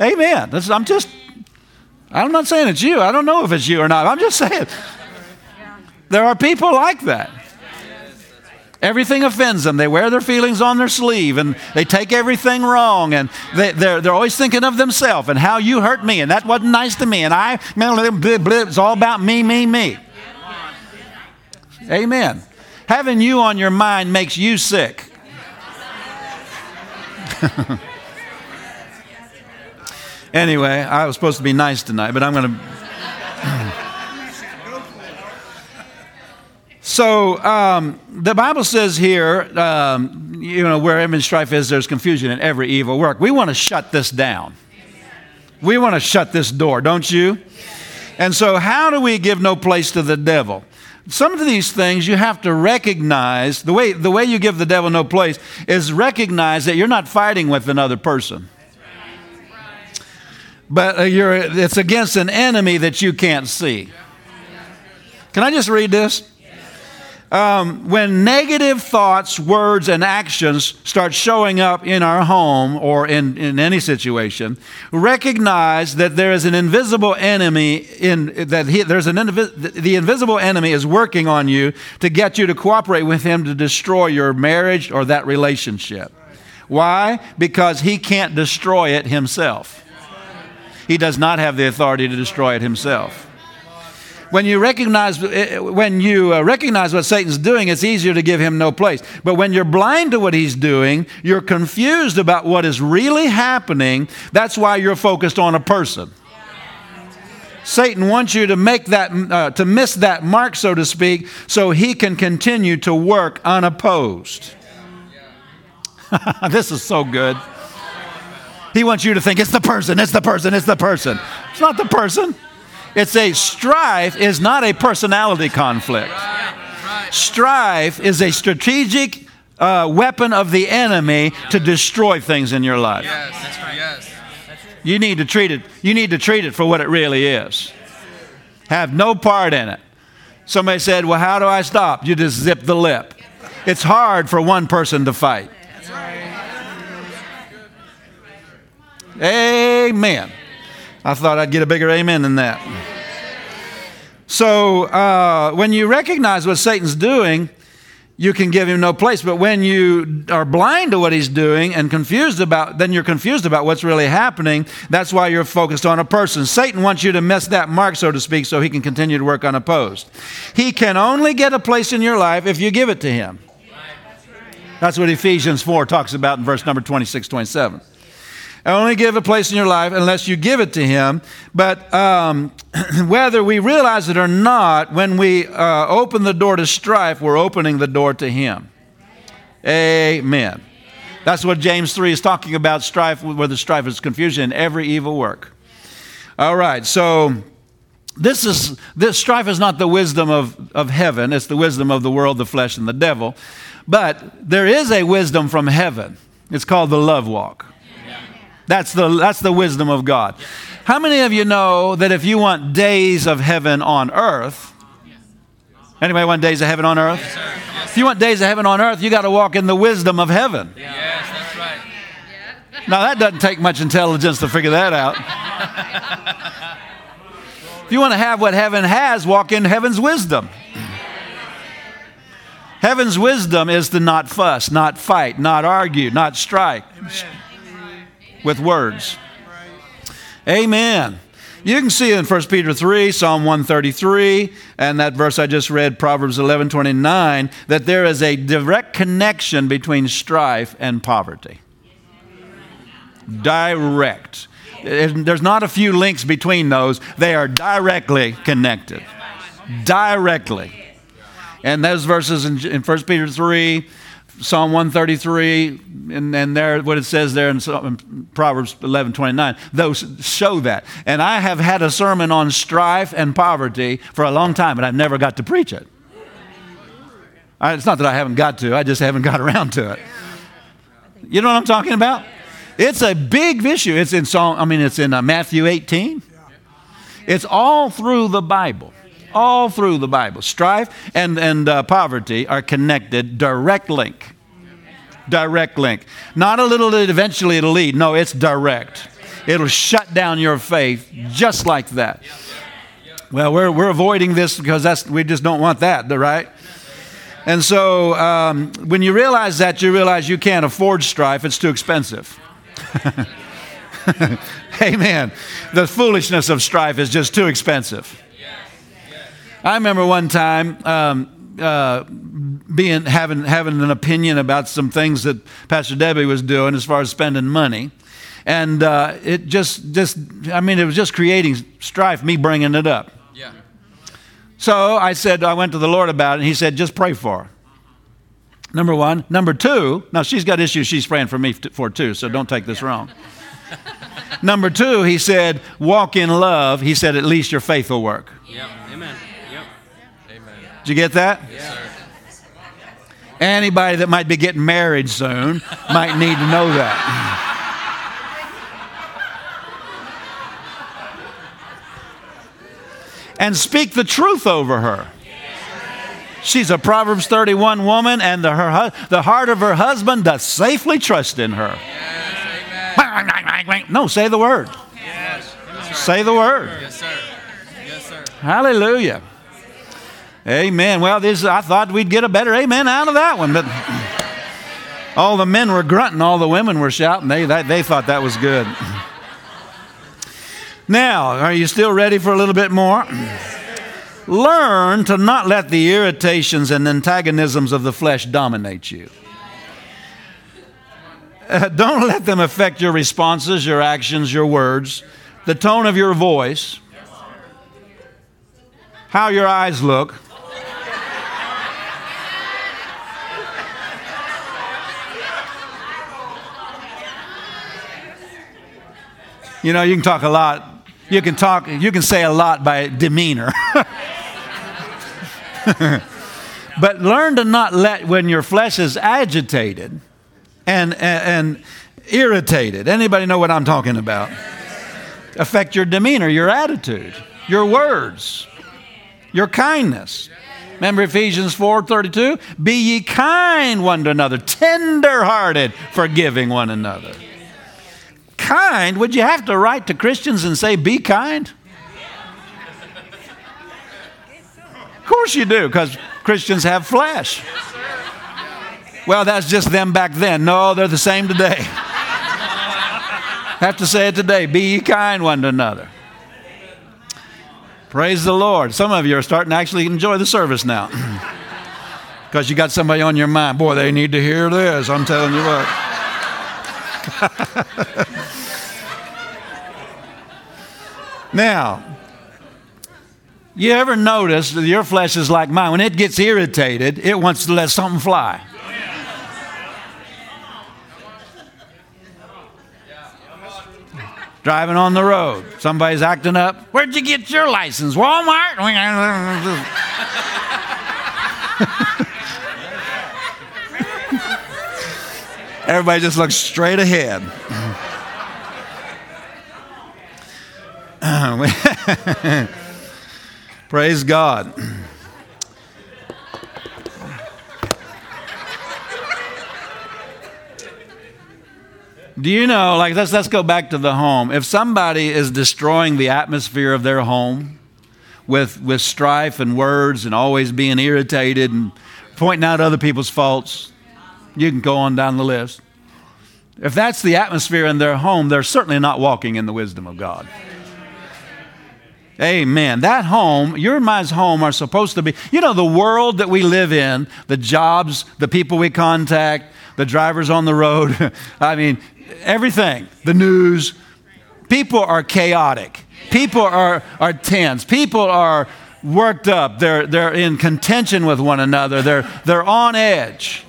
Amen. This, I'm just, I'm not saying it's you. I don't know if it's you or not. I'm just saying. There are people like that. Everything offends them. They wear their feelings on their sleeve and they take everything wrong and they, they're, they're always thinking of themselves and how you hurt me and that wasn't nice to me and I, it's all about me, me, me. Amen. Having you on your mind makes you sick. anyway, I was supposed to be nice tonight, but I'm going to. So um, the Bible says here, um, you know, where image strife is, there's confusion in every evil work. We want to shut this down. We want to shut this door, don't you? And so, how do we give no place to the devil? Some of these things you have to recognize. The way, the way you give the devil no place is recognize that you're not fighting with another person. But uh, you're, it's against an enemy that you can't see. Can I just read this? Um, when negative thoughts, words, and actions start showing up in our home or in, in any situation, recognize that there is an invisible enemy in that he, there's an invi- the invisible enemy is working on you to get you to cooperate with him to destroy your marriage or that relationship. Why? Because he can't destroy it himself. He does not have the authority to destroy it himself when you recognize when you uh, recognize what Satan's doing, it's easier to give him no place. But when you're blind to what he's doing, you're confused about what is really happening. That's why you're focused on a person. Satan wants you to make that uh, to miss that mark, so to speak, so he can continue to work unopposed. this is so good. He wants you to think it's the person, it's the person, it's the person. It's not the person. It's a strife is not a personality conflict. Strife is a strategic uh, weapon of the enemy to destroy things in your life. Yes, that's right. Yes. You need to treat it. You need to treat it for what it really is. Have no part in it. Somebody said, "Well, how do I stop?" You just zip the lip. It's hard for one person to fight. Amen. I thought I'd get a bigger amen than that. So uh, when you recognize what Satan's doing, you can give him no place. But when you are blind to what he's doing and confused about, then you're confused about what's really happening. That's why you're focused on a person. Satan wants you to miss that mark, so to speak, so he can continue to work unopposed. He can only get a place in your life if you give it to him. That's what Ephesians 4 talks about in verse number 26, 27 only give a place in your life unless you give it to Him. But um, whether we realize it or not, when we uh, open the door to strife, we're opening the door to Him. Amen. That's what James 3 is talking about strife, where the strife is confusion in every evil work. All right, so this is this strife is not the wisdom of, of heaven, it's the wisdom of the world, the flesh, and the devil. But there is a wisdom from heaven. It's called the love walk. That's the, that's the wisdom of God. How many of you know that if you want days of heaven on earth, anybody want days of heaven on earth? Yes, sir. Yes, If you want days of heaven on earth, you got to walk in the wisdom of heaven. yes, that's right. Now, that doesn't take much intelligence to figure that out. if you want to have what heaven has, walk in heaven's wisdom. Heaven's wisdom is to not fuss, not fight, not argue, not strike with words. Amen. You can see in 1 Peter 3, Psalm 133, and that verse I just read, Proverbs 11 29, that there is a direct connection between strife and poverty. Direct. There's not a few links between those, they are directly connected. Directly. And those verses in, in 1 Peter 3, Psalm 133, and, and there, what it says there in, in Proverbs 11 29, those show that. And I have had a sermon on strife and poverty for a long time, and I've never got to preach it. I, it's not that I haven't got to, I just haven't got around to it. You know what I'm talking about? It's a big issue. It's in Psalm, I mean, it's in uh, Matthew 18. It's all through the Bible. All through the Bible. Strife and, and uh, poverty are connected, direct link. Direct link. Not a little that eventually it'll lead. No, it's direct. It'll shut down your faith just like that. Well, we're, we're avoiding this because that's, we just don't want that, right? And so um, when you realize that, you realize you can't afford strife, it's too expensive. Amen. The foolishness of strife is just too expensive. I remember one time um, uh, being having having an opinion about some things that Pastor Debbie was doing as far as spending money, and uh, it just just I mean it was just creating strife. Me bringing it up. Yeah. So I said, I went to the Lord about it, and He said, just pray for her. Number one. Number two, now she's got issues she's praying for me for too, so don't take this wrong. Number two, he said, walk in love. He said, at least your faith will work. Yep. Did you get that? Anybody that might be getting married soon might need to know that. and speak the truth over her. She's a Proverbs 31 woman, and the, her, the heart of her husband does safely trust in her. No, say the word. Say the word. Yes, sir. Yes, sir. Hallelujah. Amen. Well, this I thought we'd get a better amen out of that one, but all the men were grunting, all the women were shouting. They, they, thought that was good. Now, are you still ready for a little bit more? Learn to not let the irritations and antagonisms of the flesh dominate you. Uh, don't let them affect your responses, your actions, your words, the tone of your voice, how your eyes look. You know, you can talk a lot. You can talk, you can say a lot by demeanor. but learn to not let, when your flesh is agitated and, and, and irritated, anybody know what I'm talking about? Affect your demeanor, your attitude, your words, your kindness. Remember Ephesians 4:32? Be ye kind one to another, tender-hearted, forgiving one another. Kind, would you have to write to Christians and say, be kind? Of course you do, because Christians have flesh. Well, that's just them back then. No, they're the same today. have to say it today. Be ye kind one to another. Praise the Lord. Some of you are starting to actually enjoy the service now. Because you got somebody on your mind. Boy, they need to hear this. I'm telling you what. now, you ever notice that your flesh is like mine? When it gets irritated, it wants to let something fly. Driving on the road, somebody's acting up. Where'd you get your license? Walmart? Everybody just looks straight ahead. Praise God. Do you know, like, let's, let's go back to the home. If somebody is destroying the atmosphere of their home with, with strife and words and always being irritated and pointing out other people's faults, you can go on down the list. If that's the atmosphere in their home, they're certainly not walking in the wisdom of God. Amen. That home, your and my home, are supposed to be, you know, the world that we live in, the jobs, the people we contact, the drivers on the road. I mean, everything, the news. People are chaotic. People are, are tense. People are worked up. They're, they're in contention with one another. They're, they're on edge.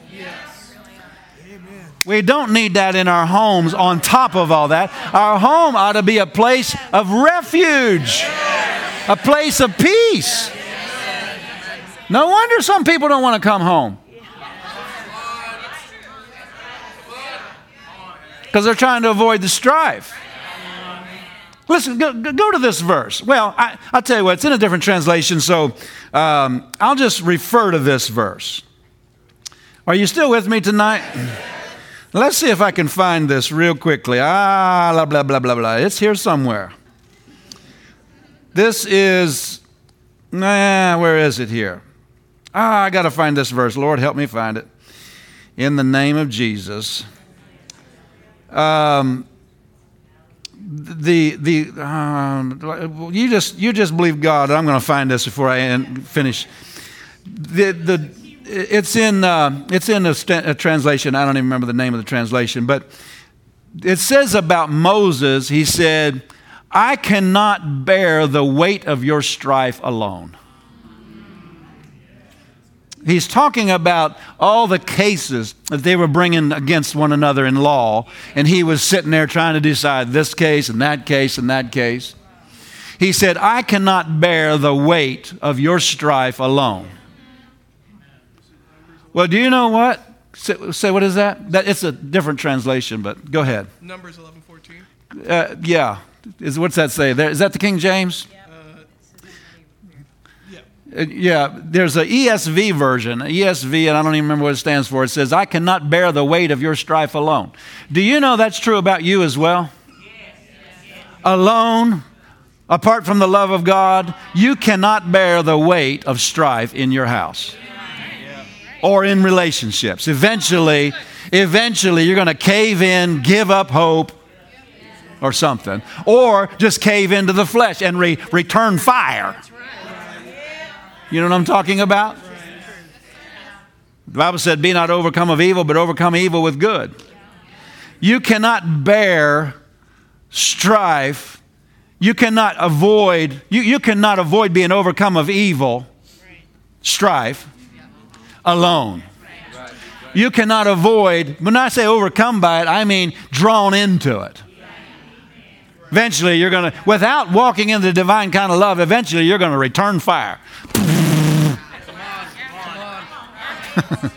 We don't need that in our homes on top of all that. Our home ought to be a place of refuge, a place of peace. No wonder some people don't want to come home. Because they're trying to avoid the strife. Listen, go, go to this verse. Well, I, will tell you what, it's in a different translation, so um, I'll just refer to this verse. Are you still with me tonight? Let's see if I can find this real quickly. Ah, blah, blah, blah, blah, blah. It's here somewhere. This is, nah, where is it here? Ah, I got to find this verse. Lord, help me find it. In the name of Jesus. Um, the the um, you just you just believe God. I'm going to find this before I end, finish. The the it's in uh, it's in a, st- a translation. I don't even remember the name of the translation, but it says about Moses. He said, "I cannot bear the weight of your strife alone." he's talking about all the cases that they were bringing against one another in law, and he was sitting there trying to decide this case and that case and that case. He said, I cannot bear the weight of your strife alone. Well, do you know what? Say, say what is that? that? It's a different translation, but go ahead. Numbers 11, 14. Uh, yeah. Is, what's that say? There, is that the King James? Uh, yeah, there's a ESV version, ESV, and I don't even remember what it stands for. It says, I cannot bear the weight of your strife alone. Do you know that's true about you as well? Alone, apart from the love of God, you cannot bear the weight of strife in your house or in relationships. Eventually, eventually you're going to cave in, give up hope, or something, or just cave into the flesh and re- return fire. You know what I'm talking about? The Bible said, Be not overcome of evil, but overcome evil with good. You cannot bear strife. You cannot avoid, you, you cannot avoid being overcome of evil, strife, alone. You cannot avoid, when I say overcome by it, I mean drawn into it. Eventually, you're going to, without walking in the divine kind of love, eventually you're going to return fire.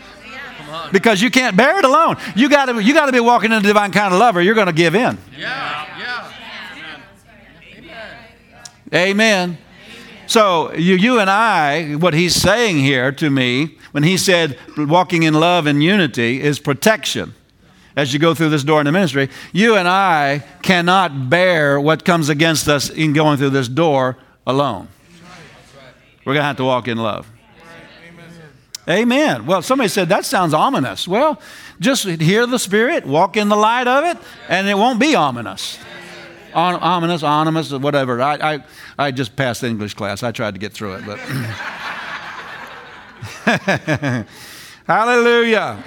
because you can't bear it alone. You got to you got to be walking in the divine kind of love, or you're going to give in. Yeah, yeah. Amen. So you, you and I, what he's saying here to me when he said walking in love and unity is protection. As you go through this door in the ministry, you and I cannot bear what comes against us in going through this door alone. We're going to have to walk in love. Amen. Well, somebody said that sounds ominous. Well, just hear the Spirit, walk in the light of it, and it won't be ominous. On, ominous, ominous, whatever. I, I, I just passed English class. I tried to get through it, but. Hallelujah.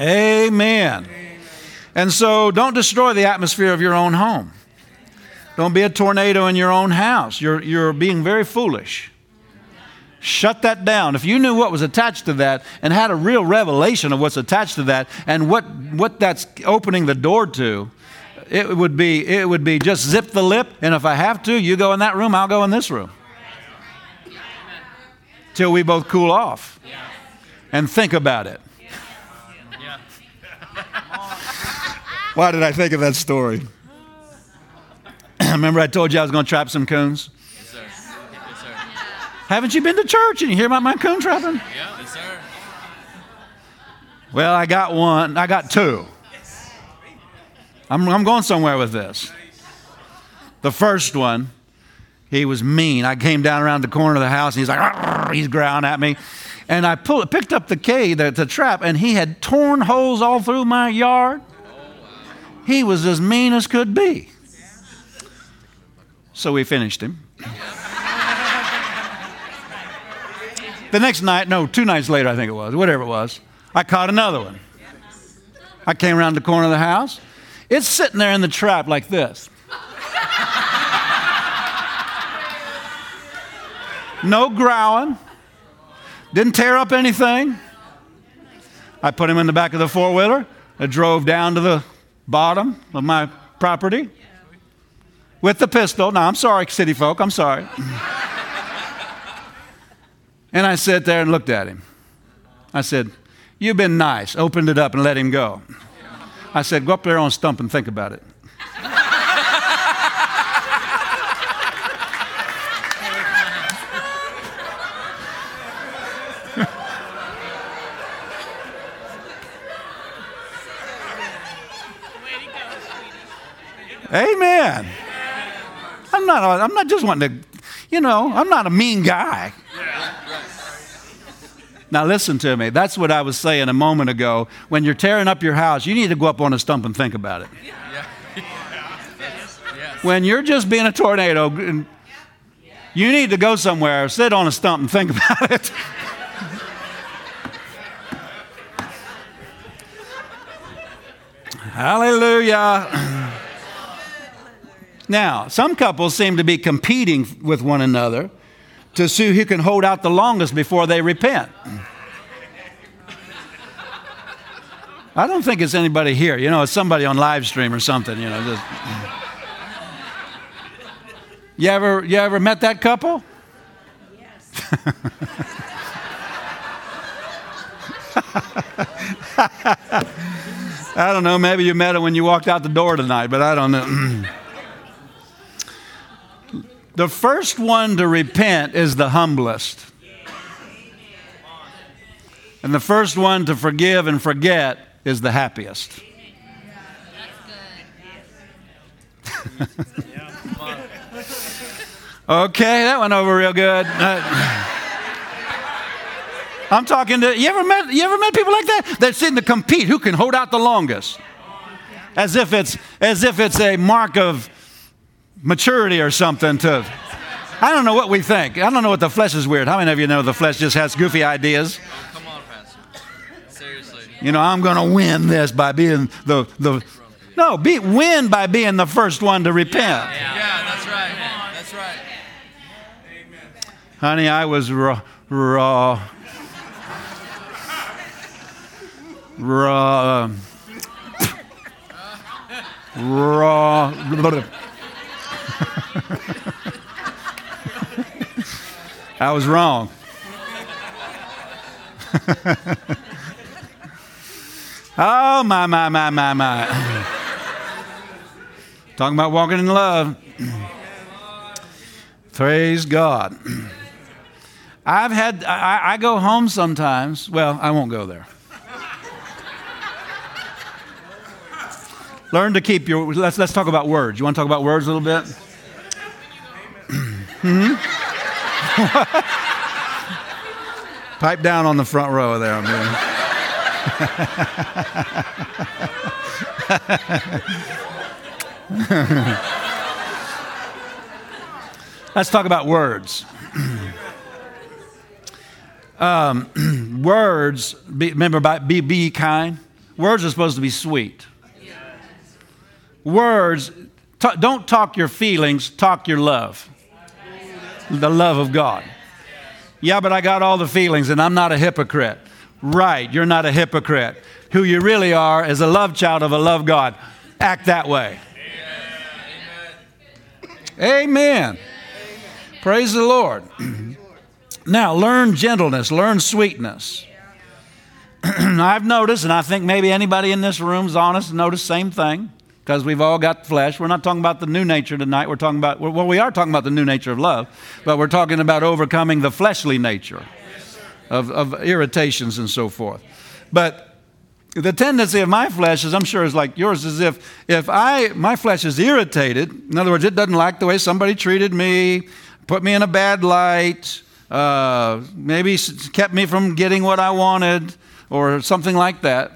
Amen. And so don't destroy the atmosphere of your own home. Don't be a tornado in your own house. You're, you're being very foolish. Shut that down. If you knew what was attached to that and had a real revelation of what's attached to that and what, what that's opening the door to, it would be it would be just zip the lip and if I have to, you go in that room, I'll go in this room. Till we both cool off. And think about it. Why did I think of that story? Remember I told you I was going to trap some coons? Yes, sir. Yes, sir. Haven't you been to church and you hear about my coon trapping? Yeah, yes, sir. Well, I got one. I got two. I'm, I'm going somewhere with this. The first one, he was mean. I came down around the corner of the house and he's like, he's growling at me. And I pulled, picked up the K, the, the trap, and he had torn holes all through my yard. He was as mean as could be. So we finished him. The next night, no, two nights later, I think it was, whatever it was, I caught another one. I came around the corner of the house. It's sitting there in the trap like this. No growling. Didn't tear up anything. I put him in the back of the four wheeler. I drove down to the bottom of my property with the pistol. Now, I'm sorry, city folk, I'm sorry. and I sat there and looked at him. I said, You've been nice. Opened it up and let him go. I said, Go up there on stump and think about it. Amen. I'm not, I'm not just wanting to, you know, I'm not a mean guy. Now, listen to me. That's what I was saying a moment ago. When you're tearing up your house, you need to go up on a stump and think about it. When you're just being a tornado, you need to go somewhere, sit on a stump and think about it. Hallelujah. Now, some couples seem to be competing with one another to see who can hold out the longest before they repent. I don't think it's anybody here. You know, it's somebody on live stream or something, you know. Just, you ever you ever met that couple? Yes. I don't know. Maybe you met him when you walked out the door tonight, but I don't know. the first one to repent is the humblest. And the first one to forgive and forget is the happiest. okay, that went over real good. Uh, I'm talking to you ever met you ever met people like that? They're sitting to compete who can hold out the longest. As if it's as if it's a mark of maturity or something to I don't know what we think. I don't know what the flesh is weird. How many of you know the flesh just has goofy ideas? Come on, Pastor. Seriously. You know, I'm going to win this by being the the No, be win by being the first one to repent. Yeah, that's right. That's right. Amen. Honey, I was raw raw raw raw I was wrong. oh my my my my my. Talking about walking in love. Praise God. I've had, I, I, go home sometimes. Well, I won't go there. Learn to keep your, let's, let's talk about words. You want to talk about words a little bit? hmm? Pipe down on the front row there. Let's talk about words. um, words, be, remember, by, be, be kind. Words are supposed to be sweet. Words, t- don't talk your feelings, talk your love. The love of God. Yeah, but I got all the feelings and I'm not a hypocrite. Right, you're not a hypocrite. Who you really are is a love child of a love God. Act that way. Amen. Amen. Praise the Lord. now, learn gentleness, learn sweetness. I've noticed, and I think maybe anybody in this room is honest noticed the same thing, because we've all got flesh. We're not talking about the new nature tonight. We're talking about, well, we are talking about the new nature of love, but we're talking about overcoming the fleshly nature of, of irritations and so forth. But the tendency of my flesh is i'm sure is like yours is if if i my flesh is irritated in other words it doesn't like the way somebody treated me put me in a bad light uh, maybe kept me from getting what i wanted or something like that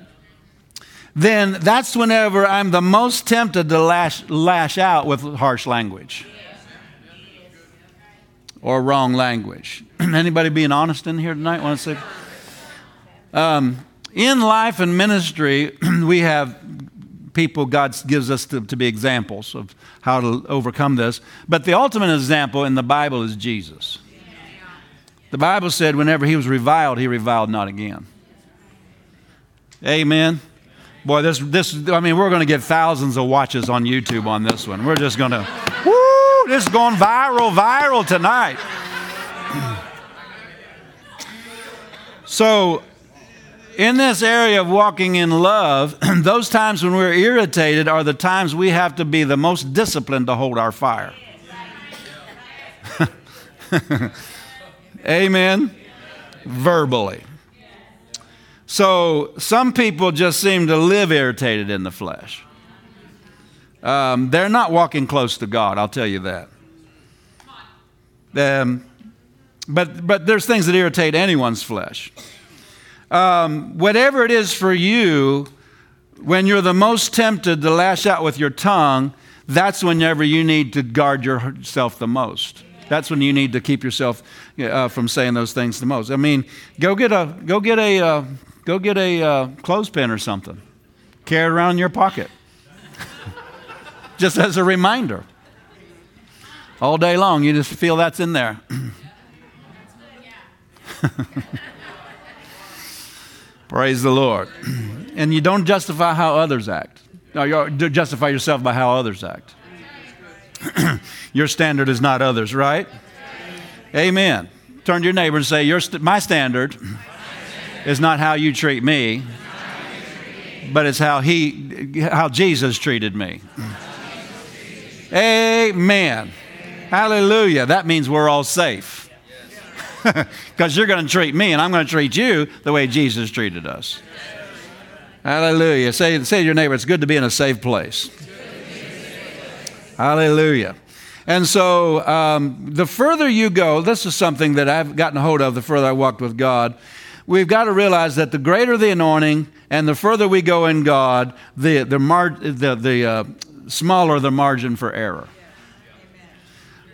then that's whenever i'm the most tempted to lash, lash out with harsh language or wrong language anybody being honest in here tonight want to say um, in life and ministry, we have people God gives us to, to, be examples of how to overcome this. But the ultimate example in the Bible is Jesus. The Bible said, whenever he was reviled, he reviled not again. Amen. Boy, this, this, I mean, we're going to get thousands of watches on YouTube on this one. We're just going to, woo, this is going viral, viral tonight. So, in this area of walking in love, those times when we're irritated are the times we have to be the most disciplined to hold our fire. Amen. Verbally. So some people just seem to live irritated in the flesh. Um, they're not walking close to God, I'll tell you that. Um, but, but there's things that irritate anyone's flesh um, whatever it is for you, when you're the most tempted to lash out with your tongue, that's whenever you need to guard yourself the most. That's when you need to keep yourself uh, from saying those things the most. I mean, go get a go get a uh, go get a uh, clothespin or something. Carry it around in your pocket, just as a reminder. All day long, you just feel that's in there. Praise the Lord. And you don't justify how others act. No, you justify yourself by how others act. your standard is not others, right? Amen. Turn to your neighbor and say, your st- My standard is not how you treat me, but it's how, he, how Jesus treated me. Amen. Hallelujah. That means we're all safe. Because you're going to treat me, and I'm going to treat you the way Jesus treated us. Hallelujah. Say, say to your neighbor, it's good to be in a safe place. Hallelujah. And so um, the further you go, this is something that I've gotten a hold of the further I walked with God. We've got to realize that the greater the anointing and the further we go in God, the, the, mar- the, the uh, smaller the margin for error.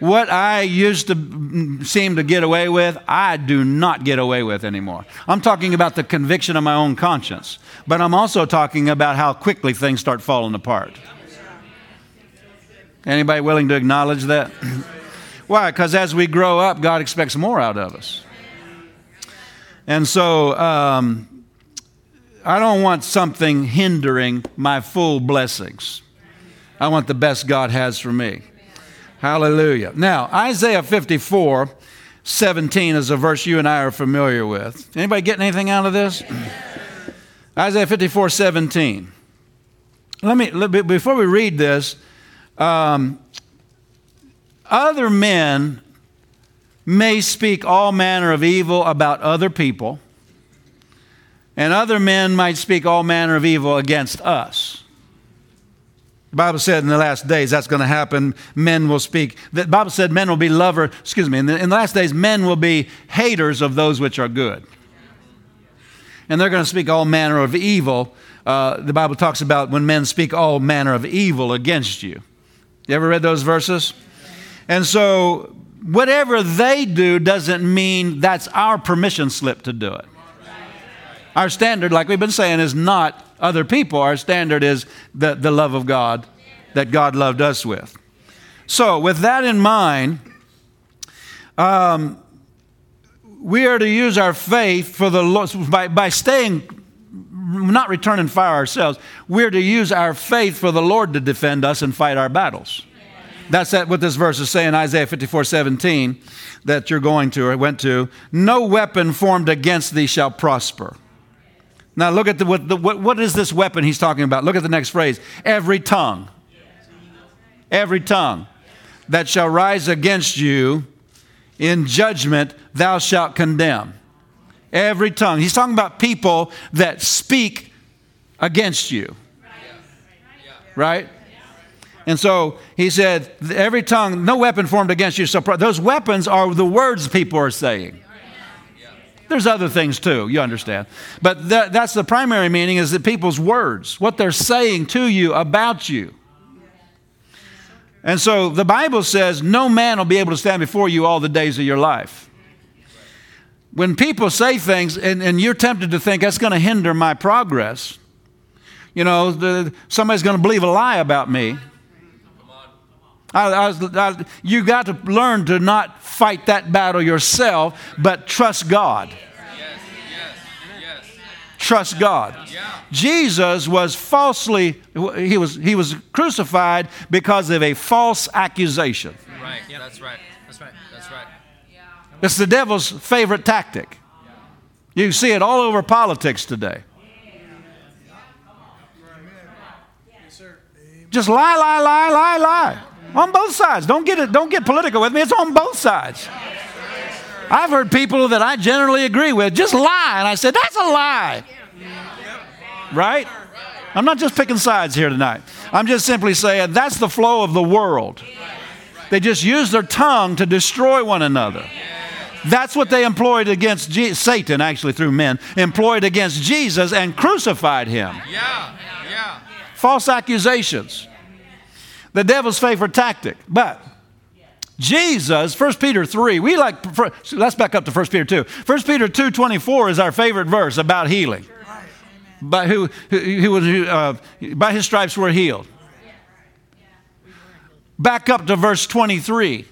What I used to seem to get away with, I do not get away with anymore. I'm talking about the conviction of my own conscience, but I'm also talking about how quickly things start falling apart. Anybody willing to acknowledge that? Why? Because as we grow up, God expects more out of us. And so um, I don't want something hindering my full blessings. I want the best God has for me. Hallelujah. Now, Isaiah 54, 17 is a verse you and I are familiar with. Anybody getting anything out of this? Isaiah 54, 17. Let me, let, before we read this, um, other men may speak all manner of evil about other people, and other men might speak all manner of evil against us. The Bible said in the last days that's going to happen. Men will speak. The Bible said men will be lover. Excuse me. In the, in the last days, men will be haters of those which are good, and they're going to speak all manner of evil. Uh, the Bible talks about when men speak all manner of evil against you. You ever read those verses? And so, whatever they do doesn't mean that's our permission slip to do it. Our standard, like we've been saying, is not other people. Our standard is the, the love of God that God loved us with. So, with that in mind, um, we are to use our faith for the Lord by, by staying, not returning fire ourselves. We're to use our faith for the Lord to defend us and fight our battles. That's what this verse is saying, Isaiah 54 17, that you're going to or went to. No weapon formed against thee shall prosper. Now, look at the, what, the, what, what is this weapon he's talking about? Look at the next phrase. Every tongue. Every tongue that shall rise against you in judgment, thou shalt condemn. Every tongue. He's talking about people that speak against you. Right? And so he said, every tongue, no weapon formed against you. So those weapons are the words people are saying. There's other things too, you understand. But that, that's the primary meaning is that people's words, what they're saying to you about you. And so the Bible says no man will be able to stand before you all the days of your life. When people say things and, and you're tempted to think that's going to hinder my progress, you know, the, somebody's going to believe a lie about me. I, I, I, you got to learn to not fight that battle yourself, but trust God. Yes, yes, yes. Trust God. Yeah. Jesus was falsely, he was, he was crucified because of a false accusation. Right, yep. that's right. That's right. That's right. It's the devil's favorite tactic. You see it all over politics today. Just lie, lie, lie, lie, lie. On both sides. Don't get it, don't get political with me. It's on both sides. I've heard people that I generally agree with just lie. And I said, that's a lie. Right? I'm not just picking sides here tonight. I'm just simply saying that's the flow of the world. They just use their tongue to destroy one another. That's what they employed against Je- Satan, actually through men, employed against Jesus and crucified him. Yeah, yeah. False accusations the devil's favorite tactic. But Jesus, 1 Peter 3, we like, let's back up to 1 Peter 2. 1 Peter 2 24 is our favorite verse about healing. By, who, who, who was, uh, by his stripes we're healed. Back up to verse 23.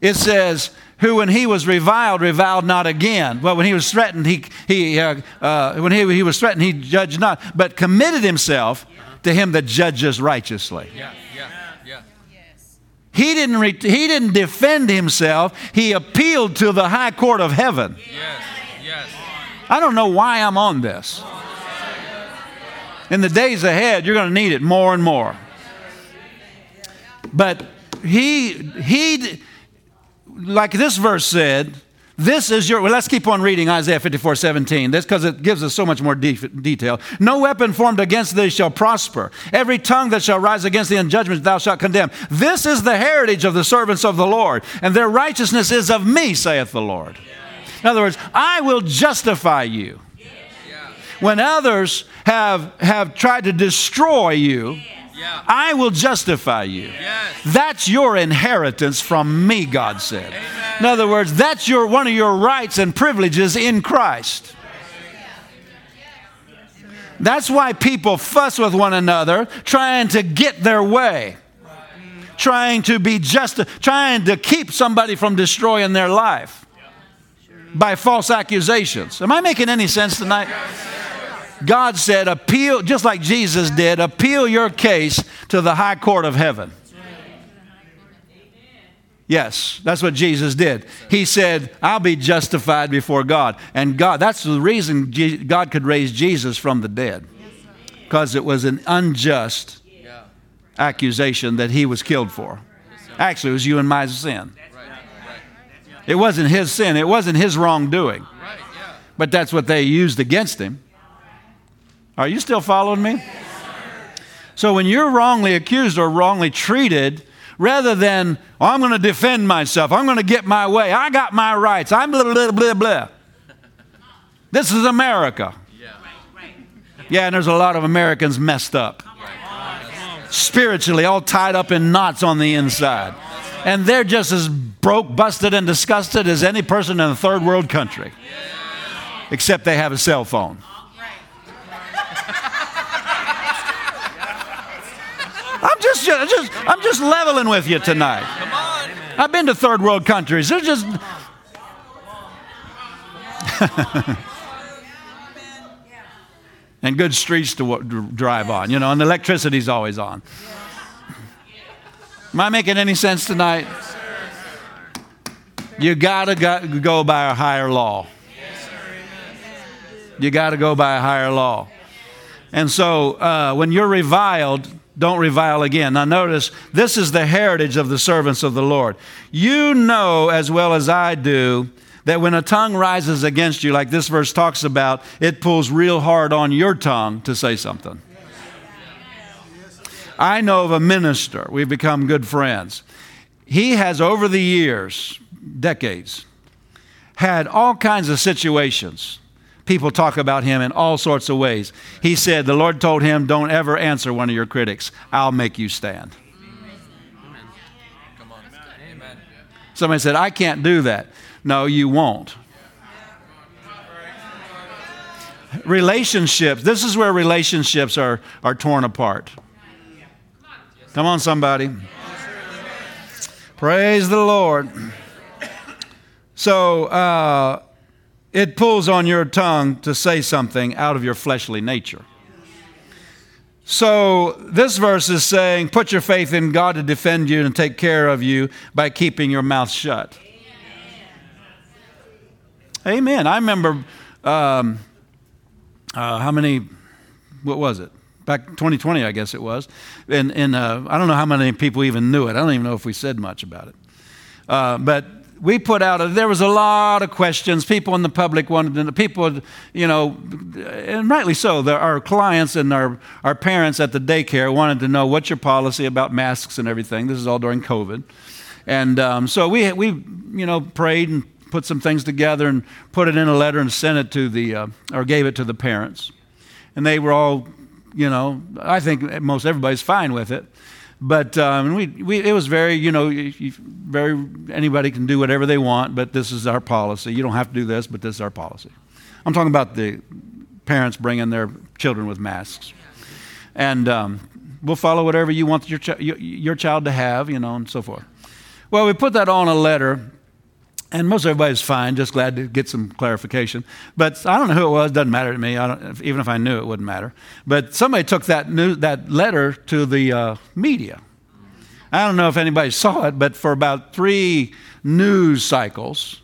It says, who, when he was reviled, reviled not again. Well, when he was threatened, he, he, uh, uh, when he, he was threatened, he judged not, but committed himself to him that judges righteously. Yeah, yeah, yeah. He didn't, re- he didn't defend himself, he appealed to the high court of heaven. Yes, yes. I don't know why I'm on this. In the days ahead, you're going to need it more and more. But he, he, like this verse said, this is your, well, let's keep on reading Isaiah 54 17. This because it gives us so much more de- detail. No weapon formed against thee shall prosper. Every tongue that shall rise against thee in judgment thou shalt condemn. This is the heritage of the servants of the Lord, and their righteousness is of me, saith the Lord. In other words, I will justify you. When others have, have tried to destroy you, Yeah. I will justify you. Yes. That's your inheritance from me, God said. In other words, that's your, one of your rights and privileges in Christ. That's why people fuss with one another, trying to get their way, trying to be just, trying to keep somebody from destroying their life by false accusations. Am I making any sense tonight? God said, appeal, just like Jesus did, appeal your case to the high court of heaven. Yes, that's what Jesus did. He said, I'll be justified before God. And God, that's the reason God could raise Jesus from the dead. Because it was an unjust accusation that he was killed for. Actually, it was you and my sin. It wasn't his sin, it wasn't his wrongdoing. But that's what they used against him. Are you still following me? So when you're wrongly accused or wrongly treated, rather than, oh, I'm going to defend myself, I'm going to get my way, I got my rights, I'm blah, blah, blah, blah. This is America. Yeah. Yeah, and there's a lot of Americans messed up. Spiritually, all tied up in knots on the inside. And they're just as broke, busted, and disgusted as any person in a third world country. Except they have a cell phone. I'm just, just, I'm just leveling with you tonight. I've been to third world countries. They're just. and good streets to dr- drive on, you know, and electricity's always on. Am I making any sense tonight? You gotta go, go by a higher law. You gotta go by a higher law. And so uh, when you're reviled, don't revile again. Now, notice this is the heritage of the servants of the Lord. You know as well as I do that when a tongue rises against you, like this verse talks about, it pulls real hard on your tongue to say something. I know of a minister, we've become good friends. He has, over the years, decades, had all kinds of situations. People talk about him in all sorts of ways. He said, The Lord told him, Don't ever answer one of your critics. I'll make you stand. Somebody said, I can't do that. No, you won't. Relationships, this is where relationships are, are torn apart. Come on, somebody. Praise the Lord. So, uh, it pulls on your tongue to say something out of your fleshly nature. So, this verse is saying, put your faith in God to defend you and take care of you by keeping your mouth shut. Amen. I remember um, uh, how many, what was it? Back 2020, I guess it was. And, and uh, I don't know how many people even knew it. I don't even know if we said much about it. Uh, but we put out, a, there was a lot of questions. People in the public wanted to know, people, you know, and rightly so, the, our clients and our, our parents at the daycare wanted to know what's your policy about masks and everything. This is all during COVID. And um, so we, we, you know, prayed and put some things together and put it in a letter and sent it to the, uh, or gave it to the parents. And they were all, you know, I think most everybody's fine with it. But um, we, we, it was very, you know, very, anybody can do whatever they want, but this is our policy. You don't have to do this, but this is our policy. I'm talking about the parents bringing their children with masks. And um, we'll follow whatever you want your, chi- your, your child to have, you know, and so forth. Well, we put that on a letter and most everybody's fine, just glad to get some clarification. But I don't know who it was, doesn't matter to me. Even if I knew, it wouldn't matter. But somebody took that, new, that letter to the uh, media. I don't know if anybody saw it, but for about three news cycles,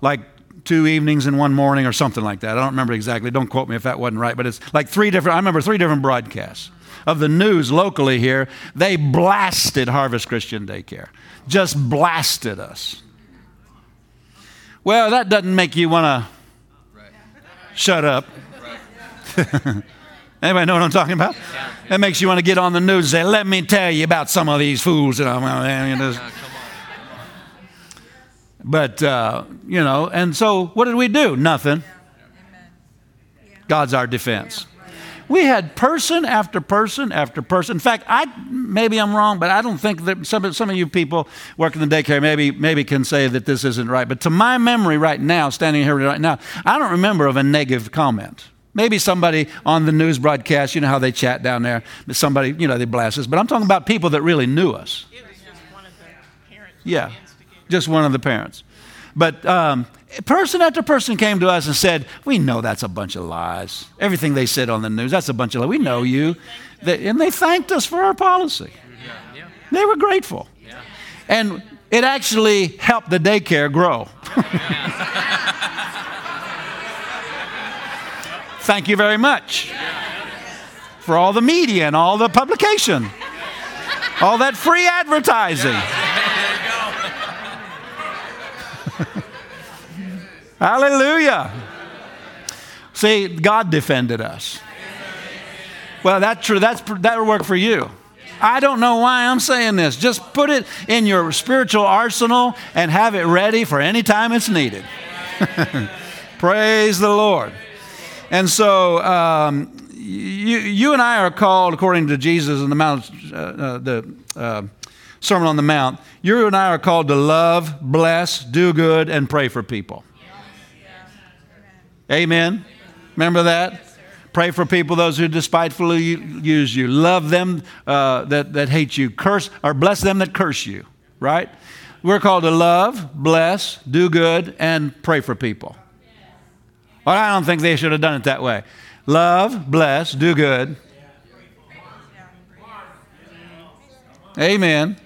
like two evenings and one morning or something like that. I don't remember exactly. Don't quote me if that wasn't right, but it's like three different, I remember three different broadcasts of the news locally here. They blasted Harvest Christian Daycare, just blasted us. Well, that doesn't make you want to shut up. Anybody know what I'm talking about? That makes you want to get on the news and say, let me tell you about some of these fools that I'm. You know, but, uh, you know, and so what did we do? Nothing. God's our defense. We had person after person after person. In fact, I maybe I'm wrong, but I don't think that some, some of you people working in the daycare maybe maybe can say that this isn't right. But to my memory right now, standing here right now, I don't remember of a negative comment. Maybe somebody on the news broadcast, you know how they chat down there, somebody, you know, they blast us. But I'm talking about people that really knew us. Yeah, just one of the parents. But um, person after person came to us and said, We know that's a bunch of lies. Everything they said on the news, that's a bunch of lies. We know you. and they thanked us for our policy. They were grateful. And it actually helped the daycare grow. Thank you very much for all the media and all the publication, all that free advertising. Hallelujah. See, God defended us. Well, that's true. That's, that would work for you. I don't know why I'm saying this. Just put it in your spiritual arsenal and have it ready for any time it's needed. Praise the Lord. And so um, you, you and I are called, according to Jesus in the Mount, uh, uh, the uh, Sermon on the Mount, you and I are called to love, bless, do good, and pray for people. Amen. Remember that? Pray for people, those who despitefully use you. Love them uh, that, that hate you. Curse or bless them that curse you, right? We're called to love, bless, do good, and pray for people. Well, I don't think they should have done it that way. Love, bless, do good. Amen.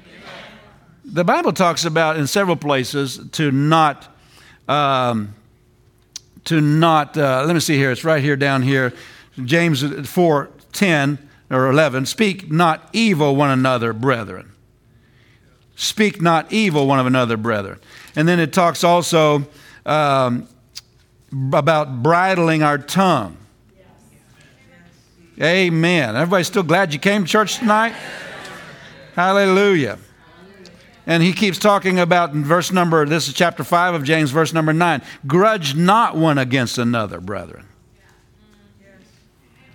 The Bible talks about in several places to not um, to not, uh, let me see here, it's right here down here, James 4 10 or 11. Speak not evil one another, brethren. Speak not evil one of another, brethren. And then it talks also um, about bridling our tongue. Amen. Everybody still glad you came to church tonight? Hallelujah. And he keeps talking about in verse number, this is chapter 5 of James, verse number 9. Grudge not one against another, brethren.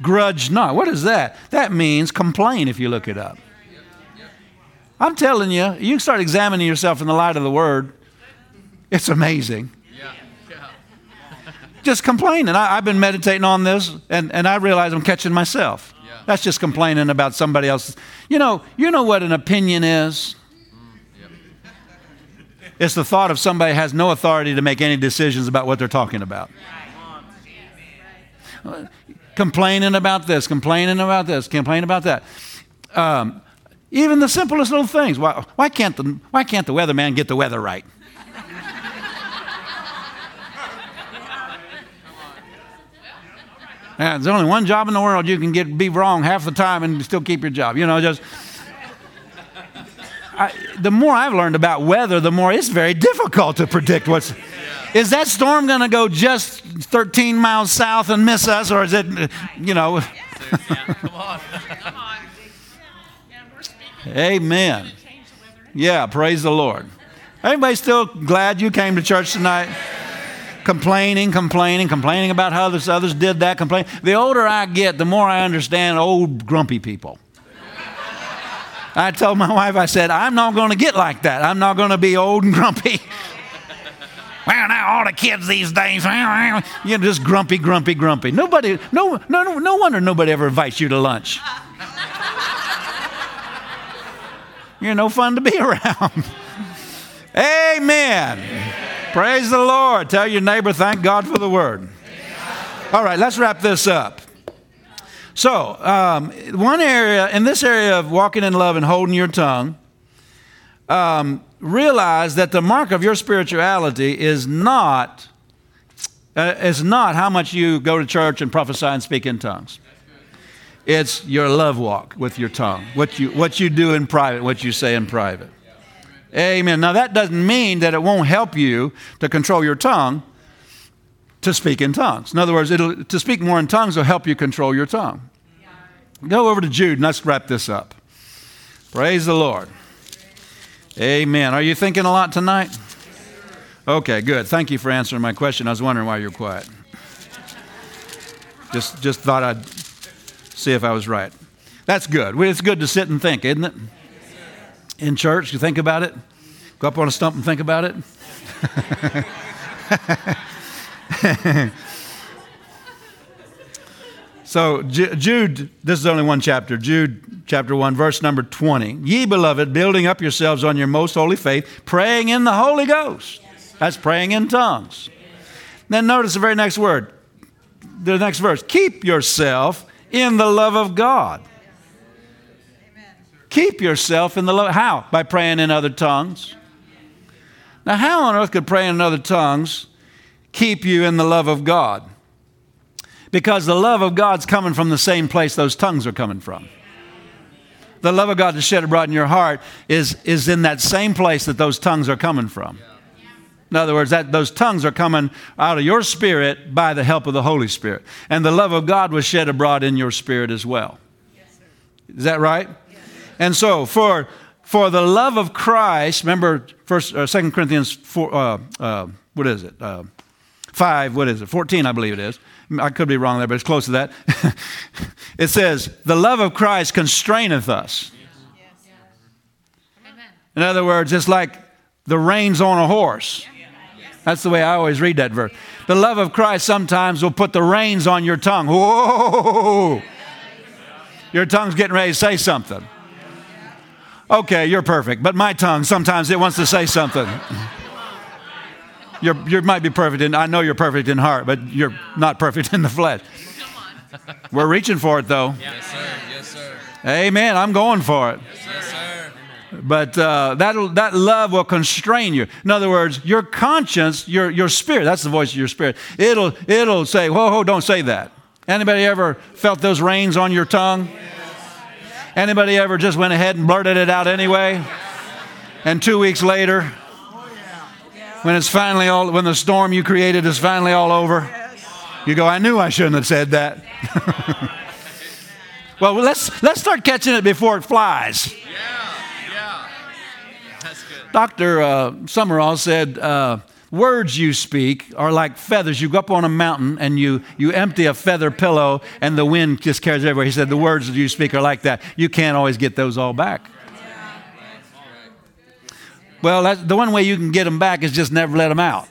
Grudge not. What is that? That means complain if you look it up. I'm telling you, you start examining yourself in the light of the word, it's amazing. just complaining. I, have been meditating on this, and, and I realize I'm catching myself. That's just complaining about somebody else. You know, you know what an opinion is? It's the thought of somebody has no authority to make any decisions about what they're talking about. Complaining about this, complaining about this, complaining about that. Um, even the simplest little things. Why, why, can't the, why can't the weatherman get the weather right? Yeah, there's only one job in the world you can get be wrong half the time and still keep your job. You know, just the more I've learned about weather, the more it's very difficult to predict what's. Is that storm going to go just 13 miles south and miss us, or is it, you know? Amen. Yeah, praise the Lord. Everybody still glad you came to church tonight? complaining, complaining, complaining about how others, others did that, complain. The older I get, the more I understand old grumpy people. I told my wife, I said, I'm not going to get like that. I'm not going to be old and grumpy. well, now all the kids these days, you know, just grumpy, grumpy, grumpy. Nobody, no, no, no, no wonder nobody ever invites you to lunch. You're no fun to be around. Amen. Praise the Lord. Tell your neighbor, thank God for the word. All right, let's wrap this up. So, um, one area, in this area of walking in love and holding your tongue, um, realize that the mark of your spirituality is not, uh, is not how much you go to church and prophesy and speak in tongues. It's your love walk with your tongue, what you, what you do in private, what you say in private. Amen. Now, that doesn't mean that it won't help you to control your tongue to speak in tongues. In other words, to speak more in tongues will help you control your tongue. Go over to Jude and let's wrap this up. Praise the Lord. Amen. Are you thinking a lot tonight? Okay, good. Thank you for answering my question. I was wondering why you're quiet. Just, just thought I'd see if I was right. That's good. It's good to sit and think, isn't it? In church, you think about it. Go up on a stump and think about it. so, Jude, this is only one chapter. Jude chapter 1, verse number 20. Ye beloved, building up yourselves on your most holy faith, praying in the Holy Ghost. That's praying in tongues. Then notice the very next word, the next verse. Keep yourself in the love of God. Keep yourself in the love. How? By praying in other tongues. Now, how on earth could praying in other tongues keep you in the love of God? Because the love of God's coming from the same place those tongues are coming from. The love of God that's shed abroad in your heart is, is in that same place that those tongues are coming from. In other words, that those tongues are coming out of your spirit by the help of the Holy Spirit. And the love of God was shed abroad in your spirit as well. Is that right? And so, for, for the love of Christ, remember First, uh, 2 Corinthians 4, uh, uh, what is it? Uh, 5, what is it? 14, I believe it is. I could be wrong there, but it's close to that. it says, The love of Christ constraineth us. In other words, it's like the reins on a horse. That's the way I always read that verse. The love of Christ sometimes will put the reins on your tongue. Whoa! Your tongue's getting ready to say something. Okay, you're perfect, but my tongue sometimes it wants to say something. You're, you might be perfect in, I know you're perfect in heart, but you're not perfect in the flesh. We're reaching for it though. Yes, sir. Yes, sir. Amen. I'm going for it. Yes, sir. But uh, that that love will constrain you. In other words, your conscience, your, your spirit, that's the voice of your spirit. It'll, it'll say, whoa, whoa, don't say that. Anybody ever felt those reins on your tongue? Anybody ever just went ahead and blurted it out anyway? And two weeks later, when it's finally all, when the storm you created is finally all over, you go, I knew I shouldn't have said that. well, let's, let's start catching it before it flies. Yeah. Yeah. That's good. Dr. Uh, Sumrall said, uh, words you speak are like feathers. You go up on a mountain and you, you empty a feather pillow and the wind just carries everywhere. He said, the words that you speak are like that. You can't always get those all back. Well, that's, the one way you can get them back is just never let them out.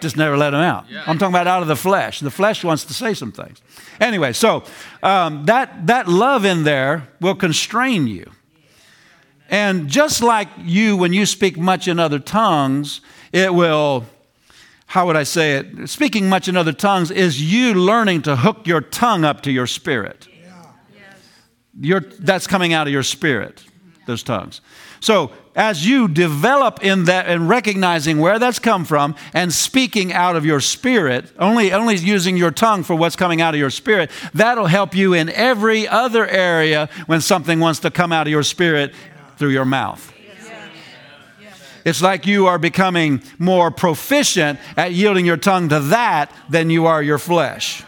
Just never let them out. I'm talking about out of the flesh. The flesh wants to say some things. Anyway, so um, that, that love in there will constrain you. And just like you, when you speak much in other tongues, it will, how would I say it? Speaking much in other tongues is you learning to hook your tongue up to your spirit. Your, that's coming out of your spirit, those tongues. So as you develop in that and recognizing where that's come from and speaking out of your spirit, only, only using your tongue for what's coming out of your spirit, that'll help you in every other area when something wants to come out of your spirit through your mouth. It's like you are becoming more proficient at yielding your tongue to that than you are your flesh.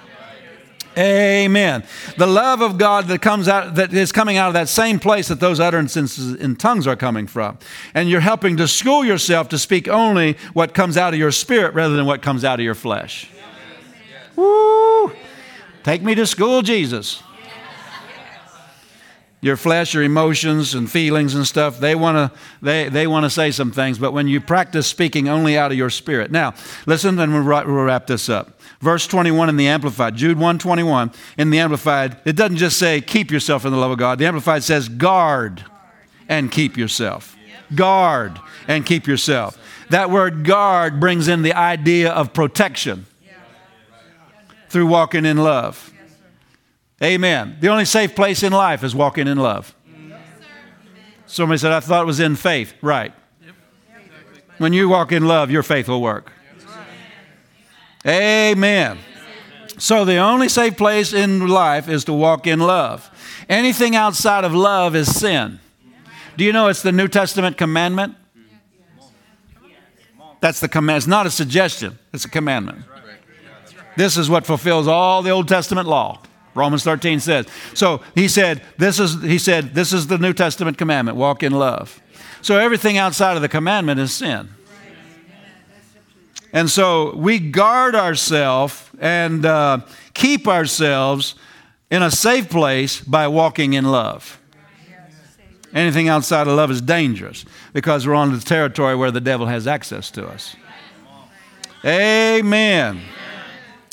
Amen. The love of God that comes out that is coming out of that same place that those utterances in tongues are coming from. And you're helping to school yourself to speak only what comes out of your spirit rather than what comes out of your flesh. Woo! Take me to school, Jesus your flesh, your emotions and feelings and stuff, they want to they, they want to say some things, but when you practice speaking only out of your spirit. Now, listen, and we'll wrap this up. Verse 21 in the Amplified, Jude 121 in the Amplified, it doesn't just say keep yourself in the love of God. The Amplified says guard and keep yourself. Guard and keep yourself. That word guard brings in the idea of protection through walking in love. Amen. The only safe place in life is walking in love. Somebody said, I thought it was in faith. Right. When you walk in love, your faith will work. Amen. So the only safe place in life is to walk in love. Anything outside of love is sin. Do you know it's the New Testament commandment? That's the command. It's not a suggestion, it's a commandment. This is what fulfills all the Old Testament law. Romans 13 says. So he said, this is he said, this is the New Testament commandment, walk in love. So everything outside of the commandment is sin. And so we guard ourselves and uh, keep ourselves in a safe place by walking in love. Anything outside of love is dangerous because we're on the territory where the devil has access to us. Amen.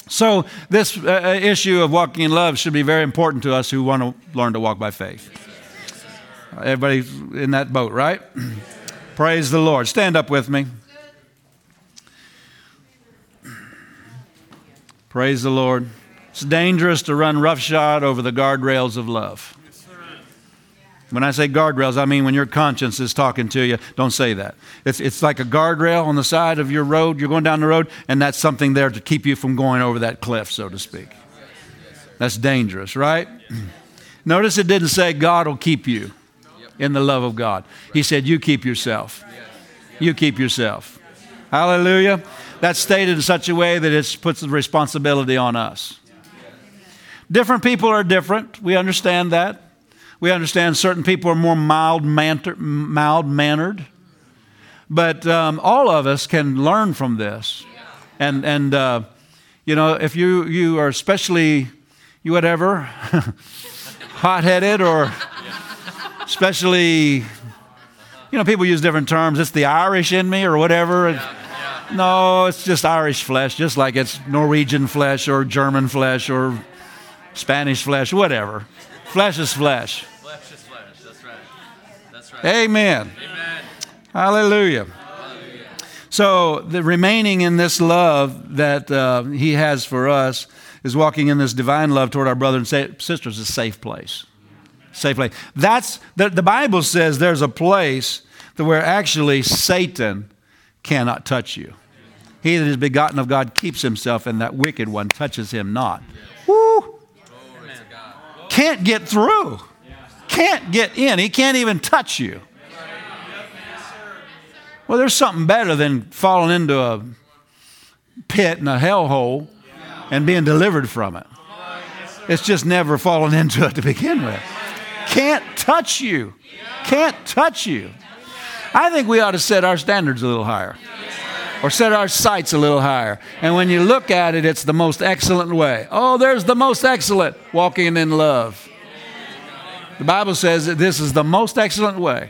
So, this uh, uh, issue of walking in love should be very important to us who want to learn to walk by faith. Everybody's in that boat, right? Praise the Lord. Stand up with me. Praise the Lord. It's dangerous to run roughshod over the guardrails of love. When I say guardrails, I mean when your conscience is talking to you, don't say that. It's, it's like a guardrail on the side of your road. You're going down the road, and that's something there to keep you from going over that cliff, so to speak. That's dangerous, right? Notice it didn't say God will keep you in the love of God. He said, You keep yourself. You keep yourself. Hallelujah. That's stated in such a way that it puts the responsibility on us. Different people are different. We understand that. We understand certain people are more mild mannered. But um, all of us can learn from this. And, and uh, you know, if you, you are especially, you whatever, hot headed or especially, you know, people use different terms. It's the Irish in me or whatever. Yeah. No, it's just Irish flesh, just like it's Norwegian flesh or German flesh or Spanish flesh, whatever. Flesh is flesh. Flesh is flesh. That's right. That's right. Amen. Amen. Hallelujah. Hallelujah. So, the remaining in this love that uh, He has for us is walking in this divine love toward our brothers and sisters, a safe place. Safe place. That's the, the Bible says there's a place that where actually Satan cannot touch you. He that is begotten of God keeps himself, and that wicked one touches him not. Woo! can't get through, can't get in. He can't even touch you. Well, there's something better than falling into a pit and a hellhole and being delivered from it. It's just never fallen into it to begin with. Can't touch you. Can't touch you. I think we ought to set our standards a little higher or set our sights a little higher. And when you look at it, it's the most excellent way. Oh, there's the most excellent walking in love. The Bible says that this is the most excellent way.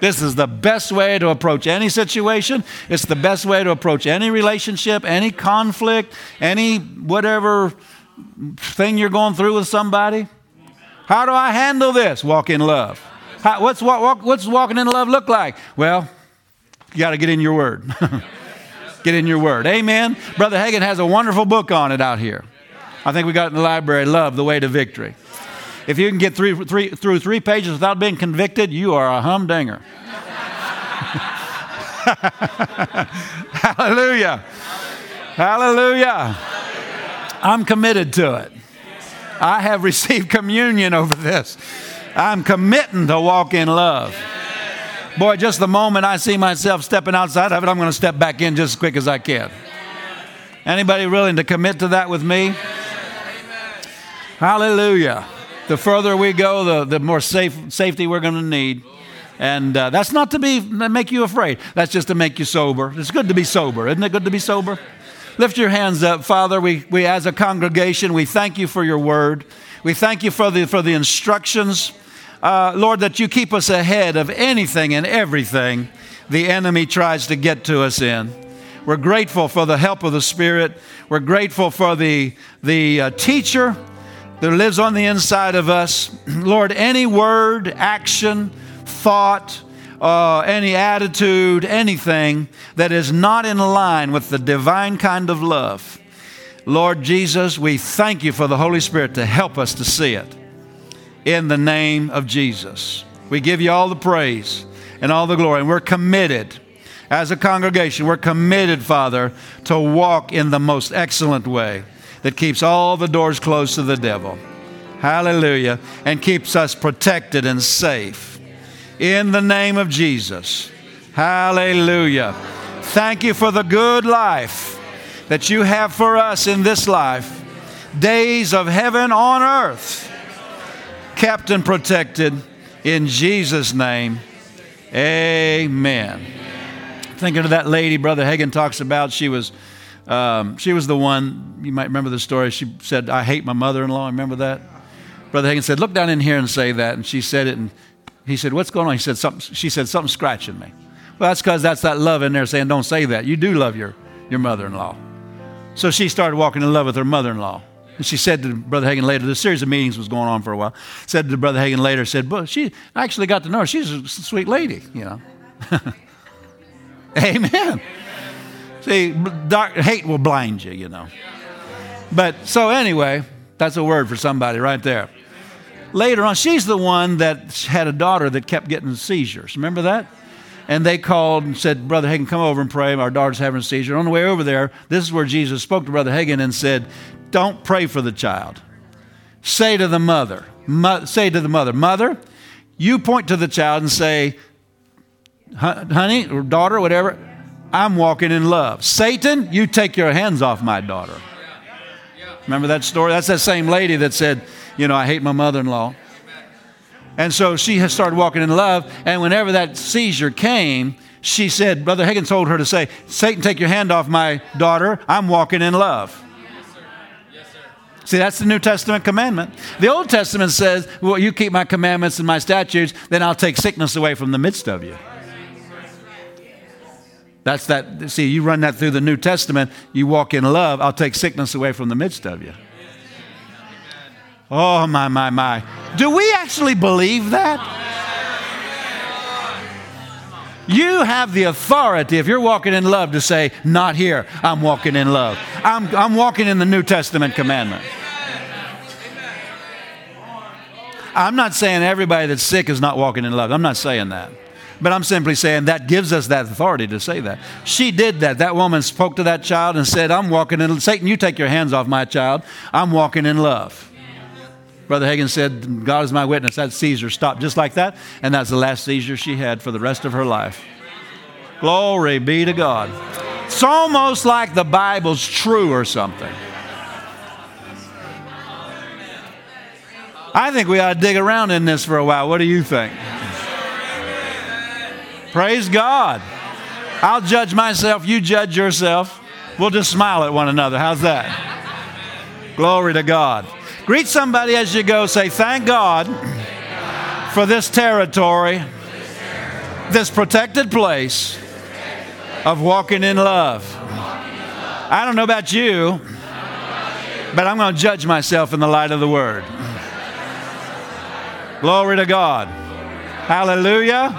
This is the best way to approach any situation. It's the best way to approach any relationship, any conflict, any whatever thing you're going through with somebody. How do I handle this? Walk in love. How, what's, what, what's walking in love look like? Well, you got to get in your word. get in your word. Amen. Brother Hagin has a wonderful book on it out here. I think we got in the library. Love, the way to victory. If you can get three, three, through three pages without being convicted, you are a humdinger. Hallelujah. Hallelujah. I'm committed to it. I have received communion over this. I'm committing to walk in love. Boy, just the moment I see myself stepping outside of it, I'm going to step back in just as quick as I can. Anybody willing to commit to that with me? Hallelujah. The further we go, the, the more safe, safety we're going to need. And uh, that's not to be make you afraid. That's just to make you sober. It's good to be sober. Isn't it good to be sober? Lift your hands up, Father. We, we as a congregation, we thank you for your word. We thank you for the, for the instructions uh, Lord, that you keep us ahead of anything and everything the enemy tries to get to us in. We're grateful for the help of the Spirit. We're grateful for the, the uh, teacher that lives on the inside of us. Lord, any word, action, thought, uh, any attitude, anything that is not in line with the divine kind of love. Lord Jesus, we thank you for the Holy Spirit to help us to see it. In the name of Jesus. We give you all the praise and all the glory. And we're committed as a congregation, we're committed, Father, to walk in the most excellent way that keeps all the doors closed to the devil. Hallelujah. And keeps us protected and safe. In the name of Jesus. Hallelujah. Thank you for the good life that you have for us in this life. Days of heaven on earth, and protected in Jesus' name. Amen. Thinking of that lady Brother Hagin talks about, she was. Um, she was the one, you might remember the story. She said, I hate my mother in law. Remember that? Brother Hagin said, Look down in here and say that. And she said it, and he said, What's going on? He said, something, She said, Something's scratching me. Well, that's because that's that love in there saying, Don't say that. You do love your, your mother in law. So she started walking in love with her mother in law. And she said to Brother Hagin later, the series of meetings was going on for a while. Said to Brother Hagin later, said, "But she actually got to know her. She's a sweet lady, you know." Amen. See, dark, hate will blind you, you know. But so anyway, that's a word for somebody right there. Later on, she's the one that had a daughter that kept getting seizures. Remember that? And they called and said, Brother Hagin, come over and pray. Our daughter's having a seizure. On the way over there, this is where Jesus spoke to Brother Hagin and said, Don't pray for the child. Say to the mother, mo- say to the mother, Mother, you point to the child and say, honey or daughter, whatever, I'm walking in love. Satan, you take your hands off my daughter. Remember that story? That's that same lady that said, you know, I hate my mother in law. And so she has started walking in love. And whenever that seizure came, she said, Brother Hagin told her to say, Satan, take your hand off my daughter. I'm walking in love. See, that's the New Testament commandment. The Old Testament says, Well, you keep my commandments and my statutes, then I'll take sickness away from the midst of you. That's that. See, you run that through the New Testament, you walk in love, I'll take sickness away from the midst of you. Oh, my, my, my. Do we actually believe that? You have the authority, if you're walking in love, to say, Not here, I'm walking in love. I'm, I'm walking in the New Testament commandment. I'm not saying everybody that's sick is not walking in love. I'm not saying that. But I'm simply saying that gives us that authority to say that. She did that. That woman spoke to that child and said, I'm walking in Satan, you take your hands off my child. I'm walking in love. Brother Hagin said, God is my witness. That seizure stopped just like that, and that's the last seizure she had for the rest of her life. Glory be to God. It's almost like the Bible's true or something. I think we ought to dig around in this for a while. What do you think? Praise God. I'll judge myself, you judge yourself. We'll just smile at one another. How's that? Glory to God. Greet somebody as you go. Say, Thank God for this territory, this protected place of walking in love. I don't know about you, but I'm going to judge myself in the light of the Word. Glory to God. Hallelujah.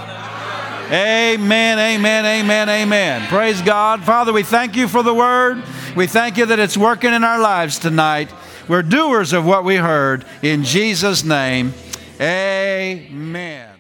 Amen, amen, amen, amen. Praise God. Father, we thank you for the Word. We thank you that it's working in our lives tonight. We're doers of what we heard. In Jesus' name, amen.